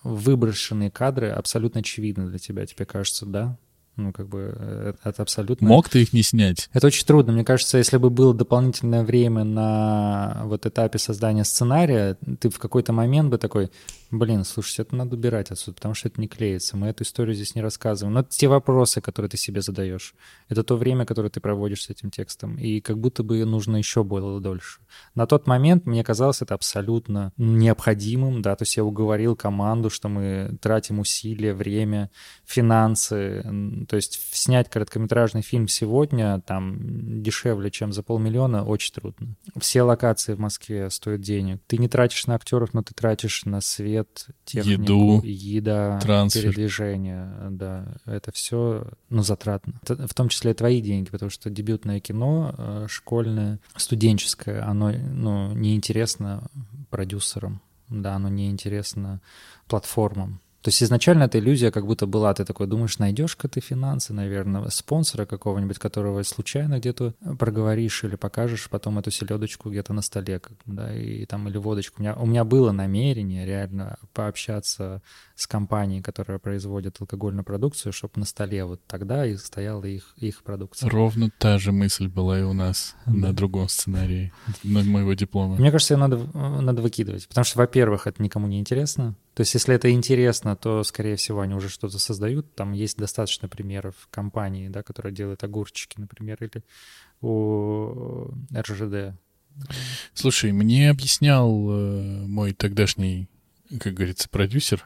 выброшенные кадры абсолютно очевидны для тебя. Тебе кажется, да? Ну, как бы э, это абсолютно... Мог ты их не снять? Это очень трудно. Мне кажется, если бы было дополнительное время на вот этапе создания сценария, ты в какой-то момент бы такой, блин, слушайте, это надо убирать отсюда, потому что это не клеится. Мы эту историю здесь не рассказываем. Но это те вопросы, которые ты себе задаешь. Это то время, которое ты проводишь с этим текстом. И как будто бы нужно еще было дольше. На тот момент мне казалось это абсолютно необходимым, да, то есть я уговорил команду, что мы тратим усилия, время, финансы. То есть снять короткометражный фильм сегодня там дешевле, чем за полмиллиона, очень трудно. Все локации в Москве стоят денег. Ты не тратишь на актеров, но ты тратишь на свет, технику, еду, еда, трансфер. передвижение, да, это все, ну, затратно. Это в том числе твои деньги, потому что дебютное кино, э, школьное, студенческое, оно, ну, неинтересно продюсерам, да, оно неинтересно платформам. То есть изначально эта иллюзия как будто была, ты такой думаешь, найдешь-ка ты финансы, наверное, спонсора какого-нибудь, которого случайно где-то проговоришь или покажешь потом эту селедочку где-то на столе, да, и там или водочку. У меня, у меня было намерение реально пообщаться с компанией, которая производит алкогольную продукцию, чтобы на столе вот тогда и стояла их, их продукция. Ровно та же мысль была и у нас да. на другом сценарии, на моего диплома. Мне кажется, ее надо, надо выкидывать, потому что, во-первых, это никому не интересно, то есть, если это интересно, то, скорее всего, они уже что-то создают. Там есть достаточно примеров компаний, да, которые делают огурчики, например, или у РЖД. Слушай, мне объяснял э, мой тогдашний, как говорится, продюсер,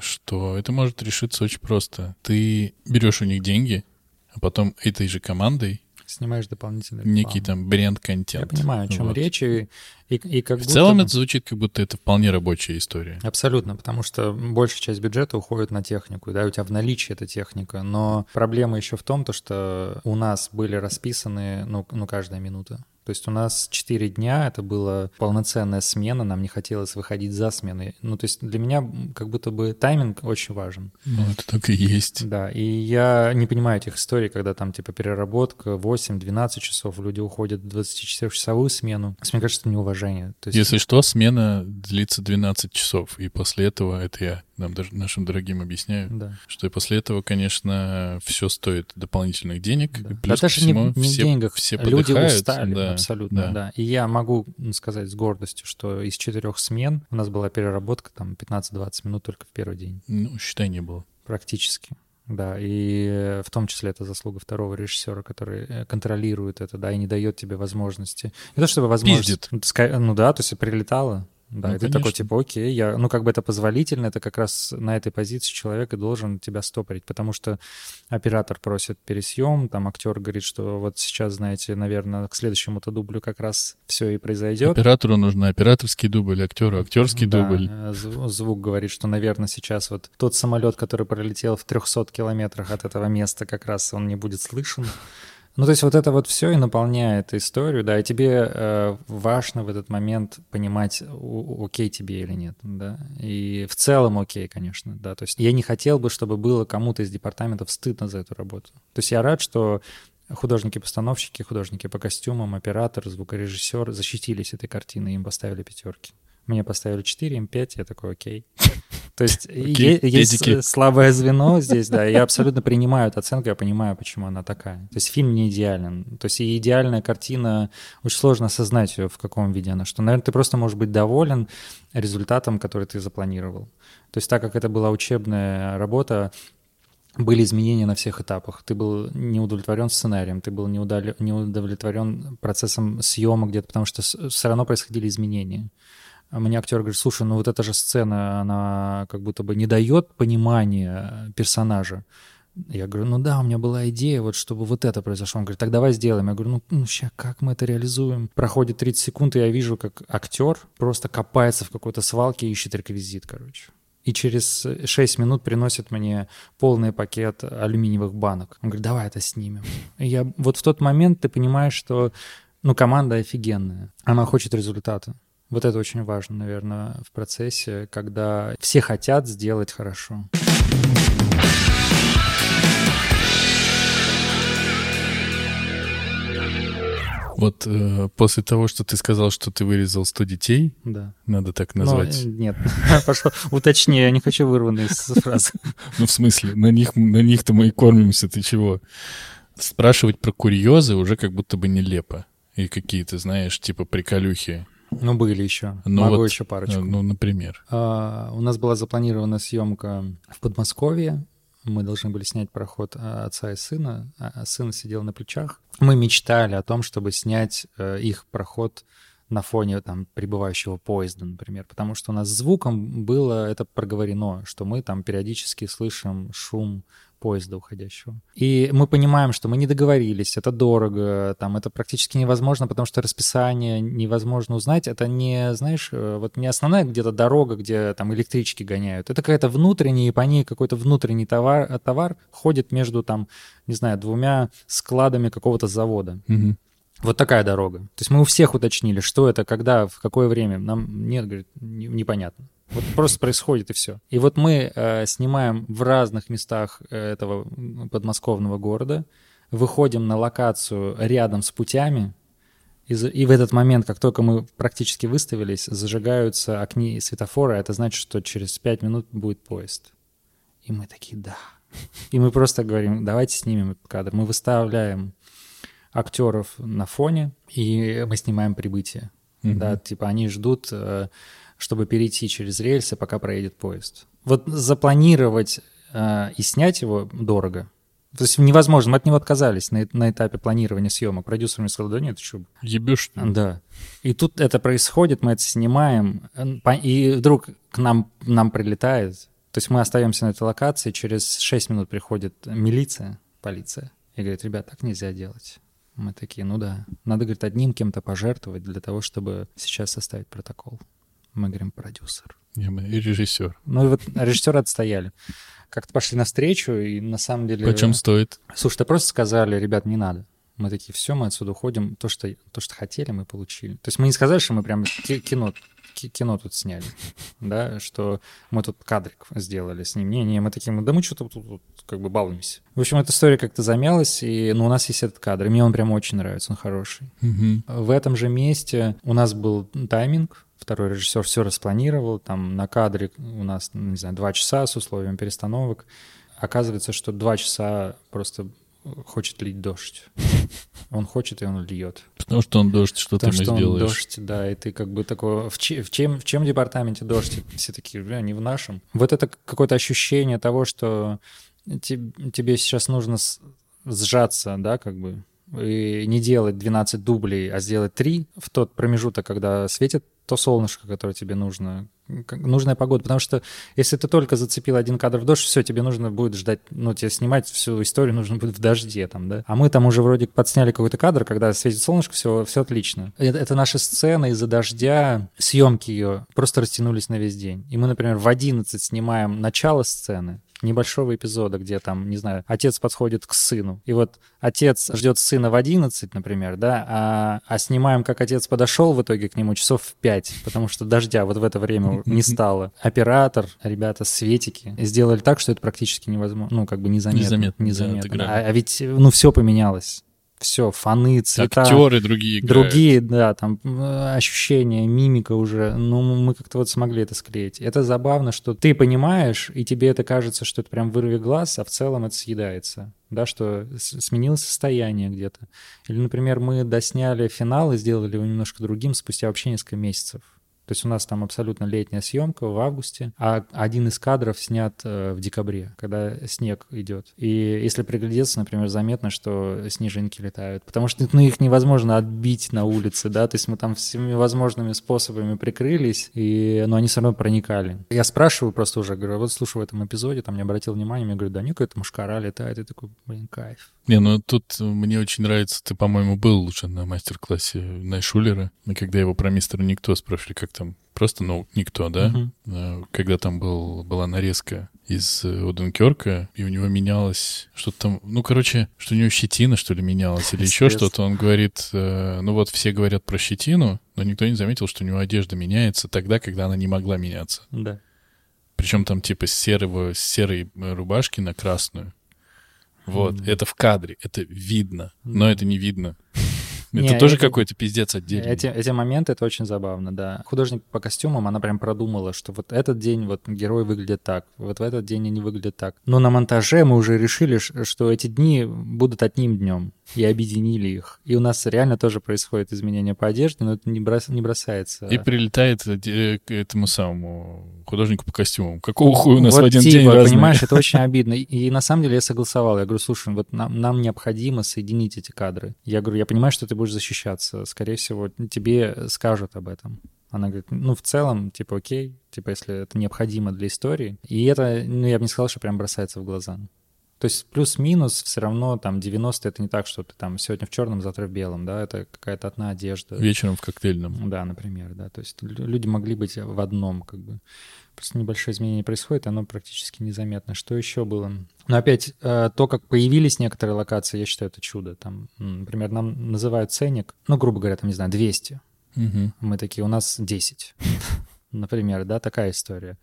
что это может решиться очень просто. Ты берешь у них деньги, а потом этой же командой снимаешь дополнительный Некий там бренд-контент. Я понимаю, о чем вот. речь. И, и, и как в будто... целом это звучит, как будто это вполне рабочая история. Абсолютно, потому что большая часть бюджета уходит на технику, да, у тебя в наличии эта техника, но проблема еще в том, то, что у нас были расписаны, ну, ну каждая минута. То есть у нас 4 дня, это была полноценная смена, нам не хотелось выходить за смены. Ну, то есть для меня как будто бы тайминг очень важен. Ну, это так и есть. Да, и я не понимаю этих историй, когда там типа переработка 8-12 часов, люди уходят в 24-часовую смену. Мне кажется, это неуважение. То есть... Если что, смена длится 12 часов, и после этого, это я нам, даже нашим дорогим объясняю, да. что и после этого, конечно, все стоит дополнительных денег. Да, плюс да даже всему, не, не все, в деньгах. Все Люди устали, да, абсолютно, да. да. И я могу сказать с гордостью, что из четырех смен у нас была переработка там 15-20 минут только в первый день. Ну, считай, не было. Практически. Да, и в том числе это заслуга второго режиссера, который э, контролирует это, да, и не дает тебе возможности. Не то чтобы возможность... Пиздит. Ну да, то есть прилетало, да, ну, и ты такой, типа, окей, я, ну, как бы это позволительно, это как раз на этой позиции человек и должен тебя стопорить, потому что оператор просит пересъем, там актер говорит, что вот сейчас, знаете, наверное, к следующему-то дублю как раз все и произойдет. Оператору нужен операторский дубль, актеру актерский да, дубль. Звук говорит, что, наверное, сейчас вот тот самолет, который пролетел в 300 километрах от этого места, как раз он не будет слышен. Ну, то есть вот это вот все и наполняет историю, да, и тебе э, важно в этот момент понимать, окей тебе или нет, да, и в целом окей, конечно, да, то есть я не хотел бы, чтобы было кому-то из департаментов стыдно за эту работу. То есть я рад, что художники-постановщики, художники по костюмам, оператор, звукорежиссер защитились этой картиной, им поставили пятерки. Мне поставили 4, им 5, я такой, окей. То есть есть педики. слабое звено здесь, да, я абсолютно принимаю эту оценку, я понимаю, почему она такая. То есть фильм не идеален. То есть и идеальная картина, очень сложно осознать ее, в каком виде она. Что, наверное, ты просто можешь быть доволен результатом, который ты запланировал. То есть так как это была учебная работа, были изменения на всех этапах. Ты был не удовлетворен сценарием, ты был не удовлетворен процессом съемок где-то, потому что все равно происходили изменения. А мне актер говорит, слушай, ну вот эта же сцена, она как будто бы не дает понимания персонажа. Я говорю, ну да, у меня была идея, вот чтобы вот это произошло. Он говорит, так давай сделаем. Я говорю, ну, ну сейчас как мы это реализуем? Проходит 30 секунд, и я вижу, как актер просто копается в какой-то свалке и ищет реквизит, короче. И через 6 минут приносит мне полный пакет алюминиевых банок. Он говорит, давай это снимем. И я вот в тот момент ты понимаешь, что ну, команда офигенная. Она хочет результата. Вот это очень важно, наверное, в процессе, когда все хотят сделать хорошо. Вот э, после того, что ты сказал, что ты вырезал 100 детей, Да. надо так Но, назвать. э, нет, пошел, уточни, я не хочу вырванные фразы. Ну, в смысле, на них, на них-то мы и кормимся, ты чего? Спрашивать про курьезы уже как будто бы нелепо. И какие-то, знаешь, типа приколюхи. Ну, были еще. Ну Могу вот, еще парочку. Ну, например. А, У нас была запланирована съемка в Подмосковье. Мы должны были снять проход а, отца и сына. а Сын сидел на плечах. Мы мечтали о том, чтобы снять э, их проход на фоне там прибывающего поезда, например, потому что у нас звуком было это проговорено, что мы там периодически слышим шум поезда уходящего. И мы понимаем, что мы не договорились, это дорого, там это практически невозможно, потому что расписание невозможно узнать. Это не, знаешь, э, вот не основная где-то дорога, где там электрички гоняют. Это какая-то внутренняя, и по ней какой-то внутренний товар, э, товар ходит между там, не знаю, двумя складами какого-то завода. Мгм. Вот такая дорога. То есть мы у всех уточнили, что это, когда, в какое время. Нам нет, говорит, не- непонятно. Вот просто происходит и все. И вот мы э, снимаем в разных местах э, этого подмосковного города, выходим на локацию рядом с путями, и, и в этот момент, как только мы практически выставились, зажигаются окни светофора, это значит, что через пять минут будет поезд. И мы такие, да. И мы просто говорим, давайте снимем этот кадр. Мы выставляем актеров на фоне, и мы снимаем прибытие. Мгм. Да, типа они ждут, э, чтобы перейти через рельсы, пока проедет поезд. Вот запланировать э, и снять его дорого. То есть невозможно. Мы от него отказались на, на этапе планирования съемок. Продюсер мне сказал, да нет, ты что, Ебешь, ли? да. И тут это происходит, мы это снимаем, э, и вдруг к нам, нам прилетает. То есть мы остаемся на этой локации, через 6 минут приходит милиция, полиция, и говорит, ребят, так нельзя делать. Мы такие, ну да, надо, говорит, одним кем-то пожертвовать для того, чтобы сейчас составить протокол. Мы говорим, продюсер. Я бы- И режиссер. Ну вот режиссеры отстояли. Как-то пошли навстречу, и на самом деле... Почем стоит? Слушай, да просто сказали, ребят, не надо. Мы такие, все, мы отсюда уходим. То что, то, что хотели, мы получили. То есть мы не сказали, что мы прям ки- кино, ки- кино тут сняли, да, что мы тут кадрик сделали с ним. Не-не, мы такие, да мы что-то тут, тут как бы балуемся. В общем, эта история как-то замялась, и ну, у нас есть этот кадр, и мне он прям очень нравится, он хороший. Мгм. В этом же месте у нас был тайминг, второй режиссер все распланировал, там на кадре у нас, не знаю, два часа с условием перестановок. Оказывается, что два часа просто хочет лить дождь. Он хочет, и он льет. Потому что он дождь, что Потому ты ему что он сделаешь? дождь, да, и ты как бы такой... В, че- в чем, в чем департаменте дождь? Все такие, бля, не в нашем. Вот это какое-то ощущение того, что те- тебе сейчас нужно сжаться, да, как бы, и не делать 12 дублей, а сделать 3 в тот промежуток, когда светит то солнышко, которое тебе нужно, нужная погода. Потому что если ты только зацепил один кадр в дождь, все, тебе нужно будет ждать, ну, тебе снимать всю историю нужно будет в дожде там, да. А мы там уже вроде подсняли какой-то кадр, когда светит солнышко, все, все отлично. Это, это наша сцена из-за дождя, съемки ее просто растянулись на весь день. И мы, например, в 11 снимаем начало сцены, небольшого эпизода, где там, не знаю, отец подходит к сыну. И вот отец ждет сына в 11, например, да, а, а снимаем, как отец подошел в итоге к нему часов в 5, потому что дождя вот в это время не стало. Оператор, ребята, светики сделали так, что это практически невозможно, ну, как бы незаметно. Незаметно, да, незаметно. отыграли. а, а ведь, ну, все поменялось. Все, фоны, цвета. Актеры другие играют. Другие, да, там ощущения, мимика уже, ну, мы как-то вот смогли это склеить. Это забавно, что ты понимаешь, и тебе это кажется, что это прям вырви глаз, а в целом это съедается, да, что сменилось состояние где-то. Или, например, мы досняли финал и сделали его немножко другим спустя вообще несколько месяцев. То есть у нас там абсолютно летняя съемка в августе, а один из кадров снят э, в декабре, когда снег идет. И если приглядеться, например, заметно, что снежинки летают, потому что ну, их невозможно отбить на улице, да, то есть мы там всеми возможными способами прикрылись, и, но они все равно проникали. Я спрашиваю просто уже, говорю, «А вот слушай, в этом эпизоде, там не обратил внимания, мне говорят, да, не какая-то мушкара летает, и такой, блин, кайф. Не, ну тут мне очень нравится, ты, по-моему, был уже на мастер-классе Найшулера, и когда его про мистера Никто спрашивали, как там, просто, ну, Никто, да? Э, Когда там был, была нарезка из э, Дункерка, и у него менялось что-то там, ну, короче, что у него щетина, что ли, менялась, или еще что-то. Он говорит, э, ну вот все говорят про щетину, но никто не заметил, что у него одежда меняется тогда, когда она не могла меняться. Да. Причем там типа с серого, с серой э, рубашки на красную. Вот, Мгм. это в кадре, это видно, но Да. это не видно. Это Не, тоже какой-то пиздец отдельный. Эти, эти моменты, это очень забавно, да. Художник по костюмам, она прям продумала, что вот этот день вот герой выглядит так, вот в этот день они выглядят так. Но на монтаже мы уже решили, что эти дни будут одним днем, и объединили их. И у нас реально тоже происходит изменение по одежде, но это не, брос- не бросается. И прилетает э, к этому самому художнику по костюмам. Какого хуя у нас Вот в один типа, день разные? понимаешь, это очень обидно. И, и на самом деле я согласовал. Я говорю, слушай, вот нам, нам необходимо соединить эти кадры. Я говорю, я понимаю, что ты будешь защищаться. Скорее всего, тебе скажут об этом. Она говорит, ну, в целом, типа, окей, типа, если это необходимо для истории. И это, ну, я бы не сказал, что прям бросается в глаза. То есть плюс-минус все равно там 90 это не так, что ты там сегодня в черном, завтра в белом, да, это какая-то одна одежда. Вечером в коктейльном. Да, например, да. То есть лю- люди могли быть в одном, как бы. Просто небольшое изменение происходит, оно практически незаметно. Что еще было? Но опять, э, то, как появились некоторые локации, я считаю, это чудо. Там, например, нам называют ценник, ну, грубо говоря, там, не знаю, 200. Мгм. Мы такие, у нас 10. Например, да, такая история.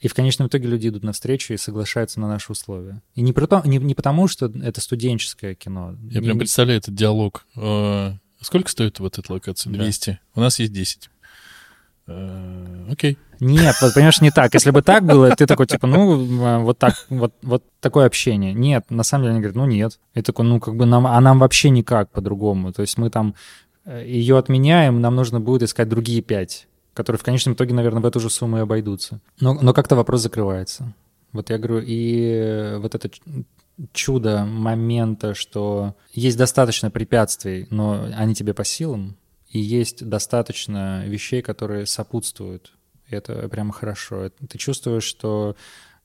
И в конечном итоге люди идут навстречу и соглашаются на наши условия. И не, при том- не, не потому, что это студенческое кино. Я Не- прям представляю этот диалог. Э, Сколько стоит вот эта локация? Да. 200. У нас есть 10. Э, Окей. Нет, вот понимаешь, не так. Если бы так было, ты такой, типа, ну, а, вот так, вот, вот такое общение. Нет, на самом деле они говорят, ну, нет. И такой, ну, как бы нам, а нам вообще никак по-другому. То есть мы там э, ее отменяем, нам нужно будет искать другие пять, которые в конечном итоге, наверное, в эту же сумму и обойдутся. Но, но как-то вопрос закрывается. Вот я говорю, и э, вот это чудо момента, что есть достаточно препятствий, но они тебе по силам, и есть достаточно вещей, которые сопутствуют. И это прямо хорошо. Ты чувствуешь, что,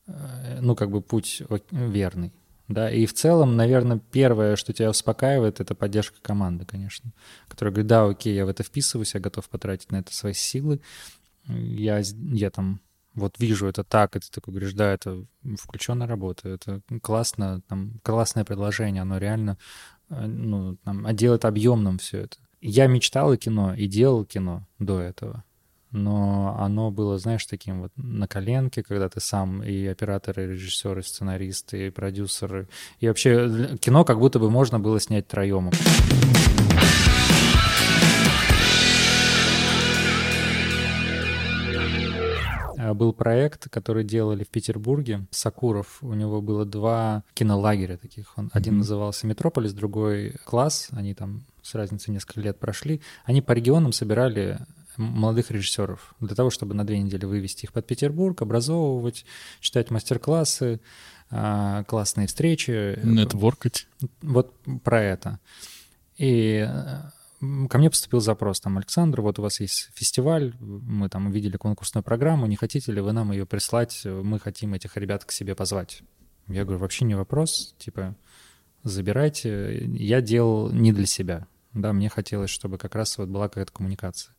э, ну, как бы путь верный. Да, и в целом, наверное, первое, что тебя успокаивает, это поддержка команды, конечно, которая говорит, да, окей, я в это вписываюсь, я готов потратить на это свои силы, я, я там вот вижу это так, и ты такой говоришь, да, это включенная работа, это классно, там, классное предложение, оно реально, э, ну, там, делает объемным все это. Я мечтал о кино и делал кино до этого, но оно было, знаешь, таким вот на коленке, когда ты сам и операторы, и режиссеры, и сценаристы, и продюсеры, и вообще кино как будто бы можно было снять троем. А, Был проект, который делали в Петербурге. Сакуров. У него было два кинолагеря таких. Он, один Мгм. назывался «Метрополис», другой «Класс». Они там с разницей несколько лет прошли. Они по регионам собирали молодых режиссеров для того, чтобы на две недели вывести их под Петербург, образовывать, читать мастер-классы, а, классные встречи. Нетворкать. Вот про это. И э, ко мне поступил запрос, там, Александр, вот у вас есть фестиваль, мы там увидели конкурсную программу, не хотите ли вы нам ее прислать, мы хотим этих ребят к себе позвать. Я говорю, вообще не вопрос, типа, забирайте. Я делал не для себя, да, мне хотелось, чтобы как раз вот была какая-то коммуникация.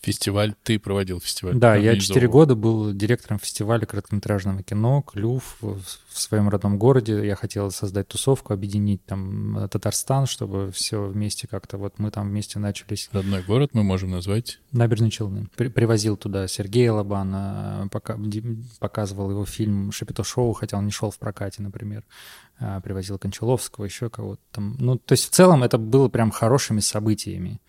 Фестиваль. Ты проводил фестиваль. Да, я организовывал. 4 года был директором фестиваля короткометражного кино «Клюв» в своем родном городе. Я хотел создать тусовку, объединить там э, Татарстан, чтобы все вместе как-то... Вот мы там вместе начались. Родной город мы можем назвать. Набережные Челны. При- привозил туда Сергея Лобана, э, пока, показывал его фильм «Шапито шоу», хотя он не шел в прокате, например. А, Привозил Кончаловского, еще кого-то там. Ну, то есть в целом это было прям хорошими событиями.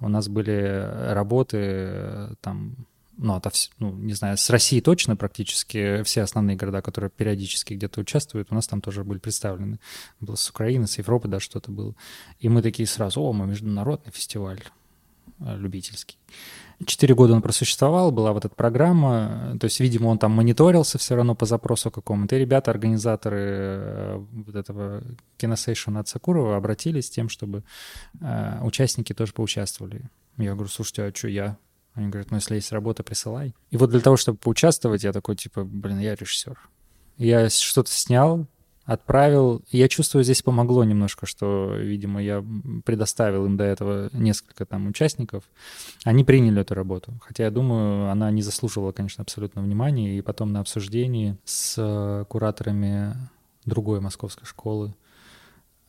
У нас были работы э, там, ну, ото ну, не знаю, с России точно практически все основные города, которые периодически где-то участвуют, у нас там тоже были представлены. Было с Украины, с Европы, да, что-то было. И мы такие сразу, о, мы международный фестиваль э, любительский. Четыре года он просуществовал, была вот эта программа, то есть, видимо, он там мониторился все равно по запросу какому-то. И ребята, организаторы э, вот этого киносейшена от Сакурова обратились с тем, чтобы э, участники тоже поучаствовали. Я говорю, слушайте, а что я? Они говорят, ну, если есть работа, присылай. И вот для того, чтобы поучаствовать, я такой, типа, блин, я режиссер. Я что-то снял, отправил. Я чувствую, здесь помогло немножко, что, видимо, я предоставил им до этого несколько там участников. Они приняли эту работу. Хотя, я думаю, она не заслуживала, конечно, абсолютно внимания. И потом на обсуждении с э, кураторами другой московской школы,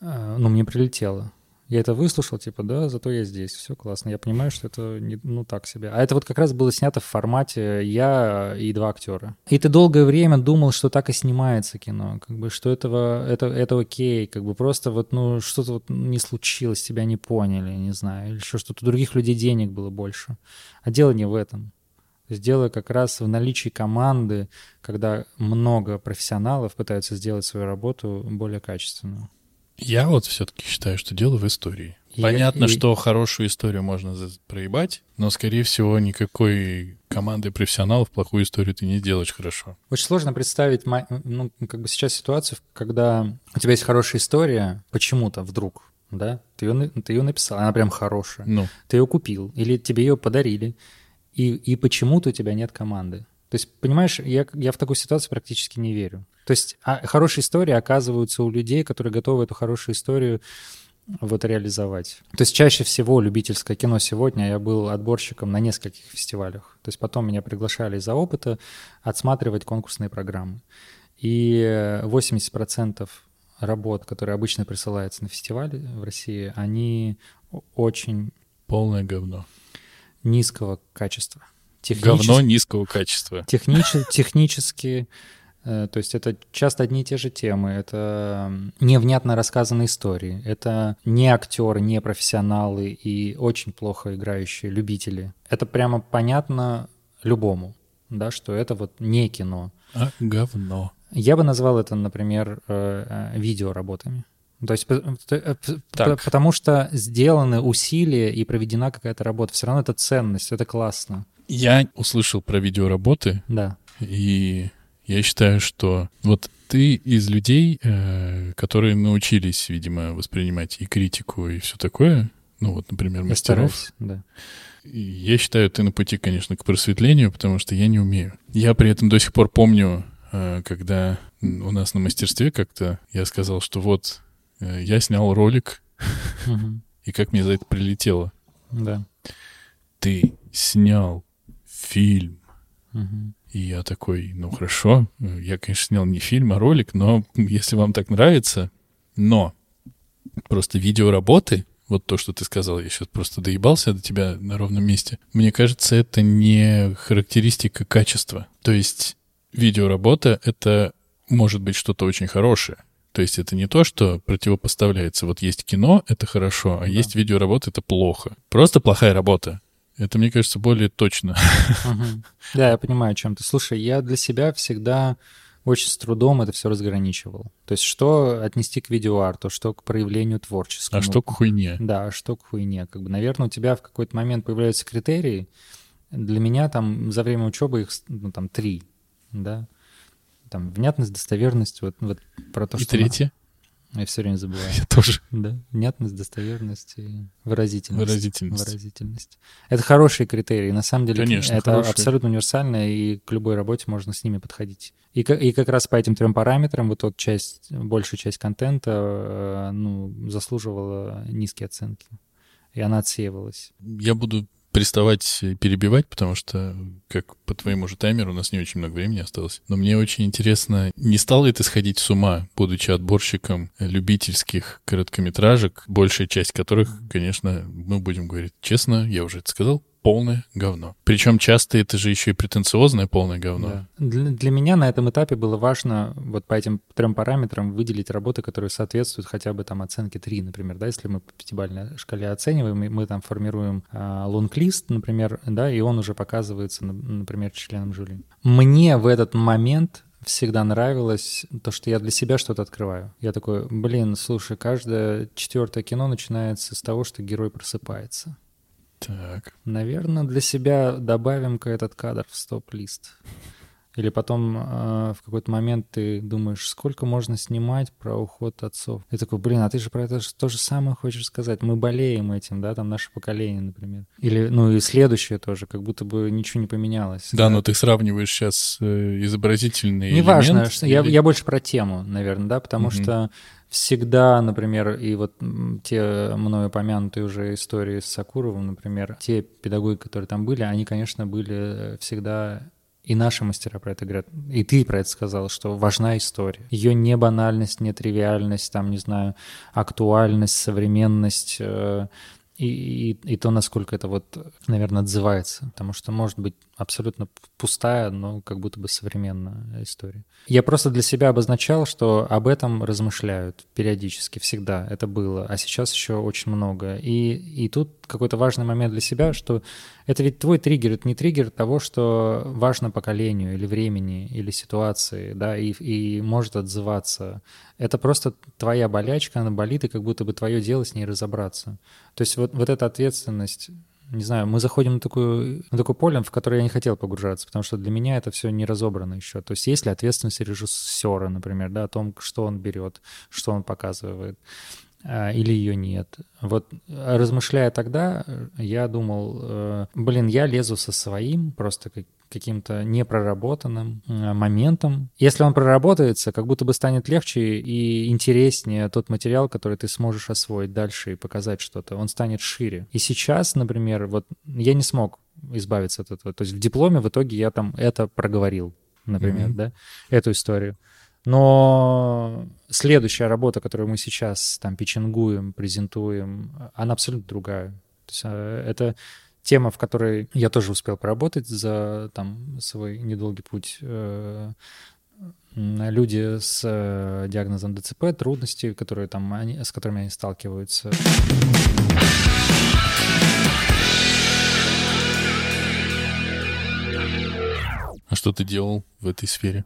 э, ну, мне прилетело. Я это выслушал, типа, да, зато я здесь, все классно. Я понимаю, что это не, ну так себе. А это вот как раз было снято в формате я и два актера. И ты долгое время думал, что так и снимается кино, как бы, что этого, это, это окей, как бы просто вот, ну, что-то вот не случилось, тебя не поняли, не знаю, или еще что-то, у других людей денег было больше. А дело не в этом. Дело как раз в наличии команды, когда много профессионалов пытаются сделать свою работу более качественную. Я вот все-таки считаю, что дело в истории. Понятно, и... что хорошую историю можно проебать, но, скорее всего, никакой команды профессионалов плохую историю ты не сделаешь хорошо. Очень сложно представить, ну, как бы сейчас ситуацию, когда у тебя есть хорошая история, почему-то вдруг, да, ты ее, ты ее написал, она прям хорошая. Ну. Ты ее купил, или тебе ее подарили, и, и почему-то у тебя нет команды. То есть, понимаешь, я, я в такую ситуацию практически не верю. То есть а, хорошие истории оказываются у людей, которые готовы эту хорошую историю вот реализовать. То есть чаще всего любительское кино сегодня я был отборщиком на нескольких фестивалях. То есть потом меня приглашали из-за опыта отсматривать конкурсные программы. И 80% работ, которые обычно присылаются на фестивале в России, они очень... Полное говно. Низкого качества. Говно низкого качества. Технич, технически, э, то есть это часто одни и те же темы, это невнятно рассказанные истории, это не актеры, не профессионалы и очень плохо играющие любители. Это прямо понятно любому, да, что это вот не кино. А говно. Я бы назвал это, например, э, э, видеоработами. То есть так. потому что сделаны усилия и проведена какая-то работа. Все равно это ценность, это классно. Я услышал про видеоработы. Да. И я считаю, что вот ты из людей, э, которые научились, видимо, воспринимать и критику, и все такое, ну вот, например, мастеров. Стараюсь, да. Я считаю, ты на пути, конечно, к просветлению, потому что я не умею. Я при этом до сих пор помню, э, когда у нас на мастерстве как-то я сказал, что вот э, я снял ролик, и как мне за это прилетело. Да. Ты снял фильм. Угу. И я такой, ну хорошо, я, конечно, снял не фильм, а ролик, но если вам так нравится, но просто видеоработы, вот то, что ты сказал, я сейчас просто доебался до тебя на ровном месте. Мне кажется, это не характеристика качества. То есть видеоработа — это может быть что-то очень хорошее. То есть это не то, что противопоставляется. Вот есть кино — это хорошо, а да. есть видеоработа — это плохо. Просто плохая работа. Это, мне кажется, более точно. Угу. Да, я понимаю, о чем ты. Слушай, я для себя всегда очень с трудом это все разграничивал. То есть что отнести к видеоарту, что к проявлению творческому. А что к хуйне. Да, а что к хуйне. Как бы, наверное, у тебя в какой-то момент появляются критерии. Для меня там за время учебы их ну, там три, да. Там внятность, достоверность, вот, вот про то, И что... третье? Я все время забываю. Я тоже. Да. Внятность, достоверность и выразительность. Выразительность. Выразительность. Это хорошие критерии. На самом деле Конечно, это хорошие. абсолютно универсально, и к любой работе можно с ними подходить. И, и как раз по этим трем параметрам вот эта часть, большая часть контента э, ну, заслуживала низкие оценки. И она отсеивалась. Я буду приставать, перебивать, потому что, как по твоему же таймеру, у нас не очень много времени осталось. Но мне очень интересно, не стал ли ты сходить с ума, будучи отборщиком любительских короткометражек, большая часть которых, конечно, мы будем говорить честно, я уже это сказал, полное говно. Причем часто это же еще и претенциозное полное говно. Да. Для, для меня на этом этапе было важно вот по этим трем параметрам выделить работы, которые соответствуют хотя бы там оценке 3, например, да, если мы по пятибалльной шкале оцениваем, мы, мы там формируем а, лонг-лист, например, да, и он уже показывается, например, членам жюри. Мне в этот момент всегда нравилось то, что я для себя что-то открываю. Я такой, блин, слушай, каждое четвертое кино начинается с того, что герой просыпается. Так. Наверное, для себя добавим-ка этот кадр в стоп-лист. Или потом э, в какой-то момент ты думаешь, сколько можно снимать про уход отцов. И такой, блин, а ты же про это то же самое хочешь сказать. Мы болеем этим, да, там наше поколение, например. Или, ну и следующее тоже, как будто бы ничего не поменялось. Да, да? но ты сравниваешь сейчас э, изобразительный Неважно, элемент. Что, или... я, я больше про тему, наверное, да, потому угу. что всегда, например, и вот те мною упомянутые уже истории с Сакуровым, например, те педагоги, которые там были, они, конечно, были всегда И наши мастера про это говорят. И ты про это сказал, что важна история. Ее не банальность, не тривиальность, там, не знаю, актуальность, современность, э, и, и, и то, насколько это вот, наверное, отзывается. Потому что может быть абсолютно пустая, но как будто бы современная история. Я просто для себя обозначал, что об этом размышляют периодически, всегда это было, а сейчас еще очень много. И, и тут какой-то важный момент для себя, что это ведь твой триггер, это не триггер того, что важно поколению или времени, или ситуации, да, и, и может отзываться. Это просто твоя болячка, она болит, и как будто бы твое дело с ней разобраться. То есть вот, вот эта ответственность не знаю, мы заходим на такую, на такое поле, в которое я не хотел погружаться, потому что для меня это все не разобрано еще. То есть есть ли ответственность режиссера, например, да, о том, что он берет, что он показывает, или ее нет. Вот размышляя тогда, я думал, э, блин, я лезу со своим, просто как каким-то непроработанным э, моментом. Если он проработается, как будто бы станет легче и интереснее тот материал, который ты сможешь освоить дальше и показать что-то. Он станет шире. И сейчас, например, вот я не смог избавиться от этого. То есть в дипломе в итоге я там это проговорил, например, mm-hmm. да, эту историю. Но следующая работа, которую мы сейчас там печенгуем, презентуем, она абсолютно другая. То есть э, это тема, в которой я тоже успел поработать за там свой недолгий путь. Э, люди с э, диагнозом ДЦП, трудности, которые там они, с которыми они сталкиваются. А что ты делал в этой сфере?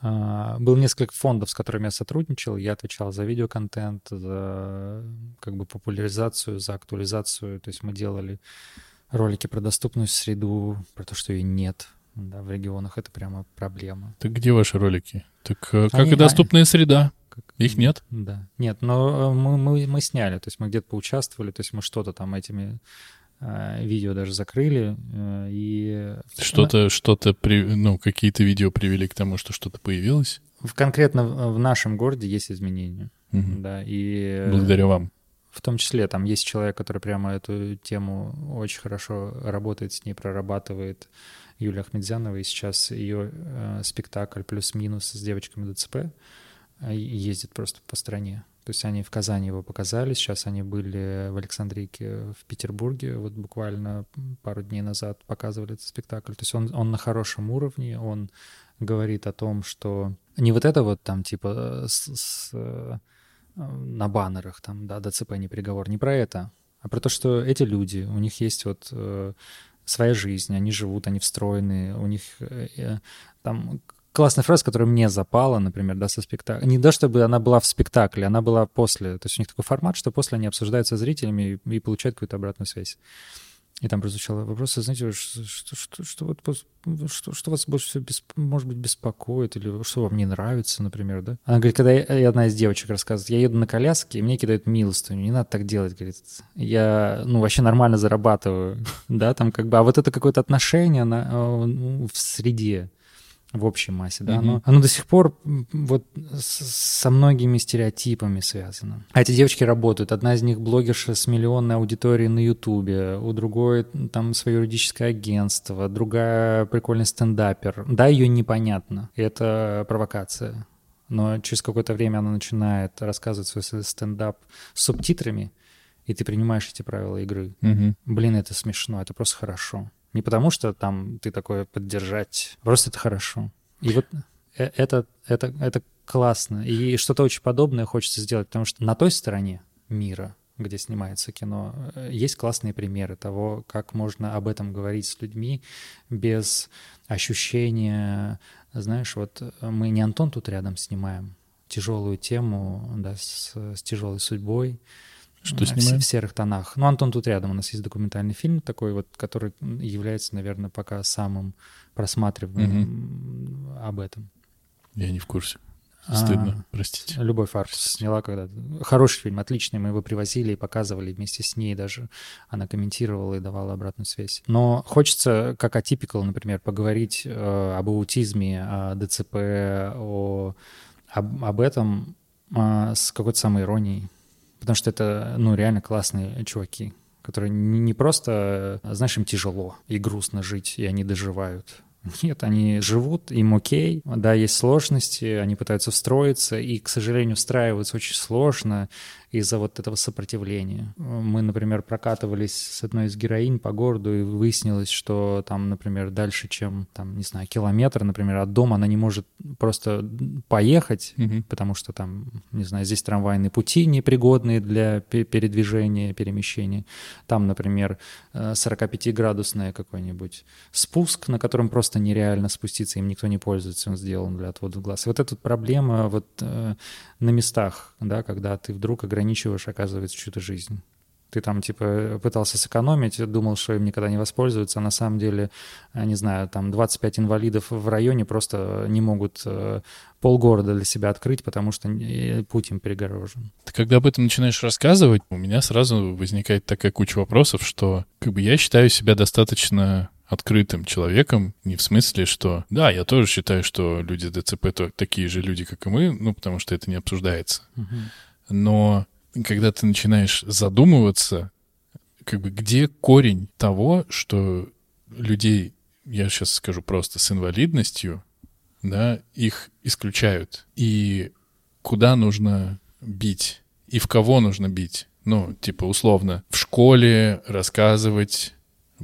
Uh, был несколько фондов, с которыми я сотрудничал. Я отвечал за видеоконтент, за как бы популяризацию, за актуализацию. То есть мы делали ролики про доступную среду, про то, что ее нет да, в регионах, это прямо проблема. Так где ваши ролики? Так э, как Они, и доступная среда. Как, Их нет? Да. Нет, но э, мы, мы, мы сняли, то есть мы где-то поучаствовали, то есть мы что-то там этими видео даже закрыли э, и... Что-то, что-то, при, ну, какие-то видео привели к тому, что что-то появилось? В, конкретно в, в нашем городе есть изменения, угу. да, и... Благодаря вам. В том числе там есть человек, который прямо эту тему очень хорошо работает, с ней прорабатывает. Юлия Ахмедзянова, и сейчас ее э, спектакль «Плюс-минус» с девочками ДЦП э, ездит просто по стране. То есть они в Казани его показали, сейчас они были в Александрийке в Петербурге, вот буквально пару дней назад показывали этот спектакль. То есть он, он на хорошем уровне, он говорит о том, что не вот это вот там типа с, с э, на баннерах, там, да, ДЦП не приговор, не про это, а про то, что эти люди, у них есть вот э, своя жизнь, они живут, они встроены, у них э там классная фраза, которая мне запала, например, да, со спектакля. Не то, чтобы она была в спектакле, она была после. То есть у них такой формат, что после они обсуждаются зрителями и, и получают какую-то обратную связь. И там прозвучал вопрос, знаете, что, что, что, что, вот, что, что вас больше всего, бесп... может быть, беспокоит, или что вам не нравится, например, да? Она говорит, когда я, одна из девочек рассказывает, я еду на коляске, и мне кидают милостыню, не надо так делать, говорит. Я, ну, вообще нормально зарабатываю, да, там как бы, а вот это какое-то отношение на, э, в среде, в общей массе, да, mm-hmm. оно, оно до сих пор вот со многими стереотипами связано. А эти девочки работают. Одна из них блогерша с миллионной аудиторией на Ютубе, у другой там свое юридическое агентство, другая прикольный стендапер. Да, ее непонятно. Это провокация. Но через какое-то время она начинает рассказывать свой стендап с субтитрами, и ты принимаешь эти правила игры. Mm-hmm. Блин, это смешно, это просто хорошо. Не потому что там ты такое поддержать, просто это хорошо. И вот э, это, это, это классно. И что-то очень подобное хочется сделать, потому что на той стороне мира, где снимается кино, э, есть классные примеры того, как можно об этом говорить с людьми без ощущения, знаешь, вот мы не Антон тут рядом снимаем, тяжелую тему, да, с, с тяжелой судьбой, что снимаем? В, серых тонах. Ну, Антон тут рядом. У нас есть документальный фильм такой вот, который является, наверное, пока самым просматриваемым угу. об этом. Я не в курсе. Стыдно, а, простите. Любовь Аркус сняла когда Хороший фильм, отличный. Мы его привозили и показывали вместе с ней даже. Она комментировала и давала обратную связь. Но хочется, как атипикал, например, поговорить э, об аутизме, о ДЦП, о, об, об этом э, с какой-то самой иронией. Потому что это, ну, реально классные чуваки, которые не просто, знаешь, им тяжело и грустно жить, и они доживают. Нет, они живут, им окей, да, есть сложности, они пытаются встроиться, и, к сожалению, встраиваются очень сложно, из-за вот этого сопротивления. Мы, например, прокатывались с одной из героинь по городу, и выяснилось, что там, например, дальше, чем, там, не знаю, километр, например, от дома она не может просто поехать, угу. потому что там, не знаю, здесь трамвайные пути непригодные для передвижения, перемещения. Там, например, 45-градусный э, какой-нибудь спуск, на котором просто нереально спуститься, им никто не пользуется, он сделан для отвода глаз. И вот эта проблема вот э, на местах, да, когда ты вдруг ограничиваешь, оказывается, чью-то жизнь. Ты там, типа, пытался сэкономить, думал, что им никогда не воспользуются, а на самом деле, э, не знаю, там 25 инвалидов в районе просто не могут э, полгорода для себя открыть, потому что путь им перегорожен. Ты когда об этом начинаешь рассказывать, у меня сразу возникает такая куча вопросов, что как бы я считаю себя достаточно открытым человеком, не в смысле, что да, я тоже считаю, что люди ДЦП то, такие же люди, как и мы, ну, потому что это не обсуждается. Угу. Но когда ты начинаешь задумываться, как бы где корень того, что людей, я сейчас скажу просто, с инвалидностью, да, их исключают. И куда нужно бить? И в кого нужно бить? Ну, типа, условно, в школе рассказывать,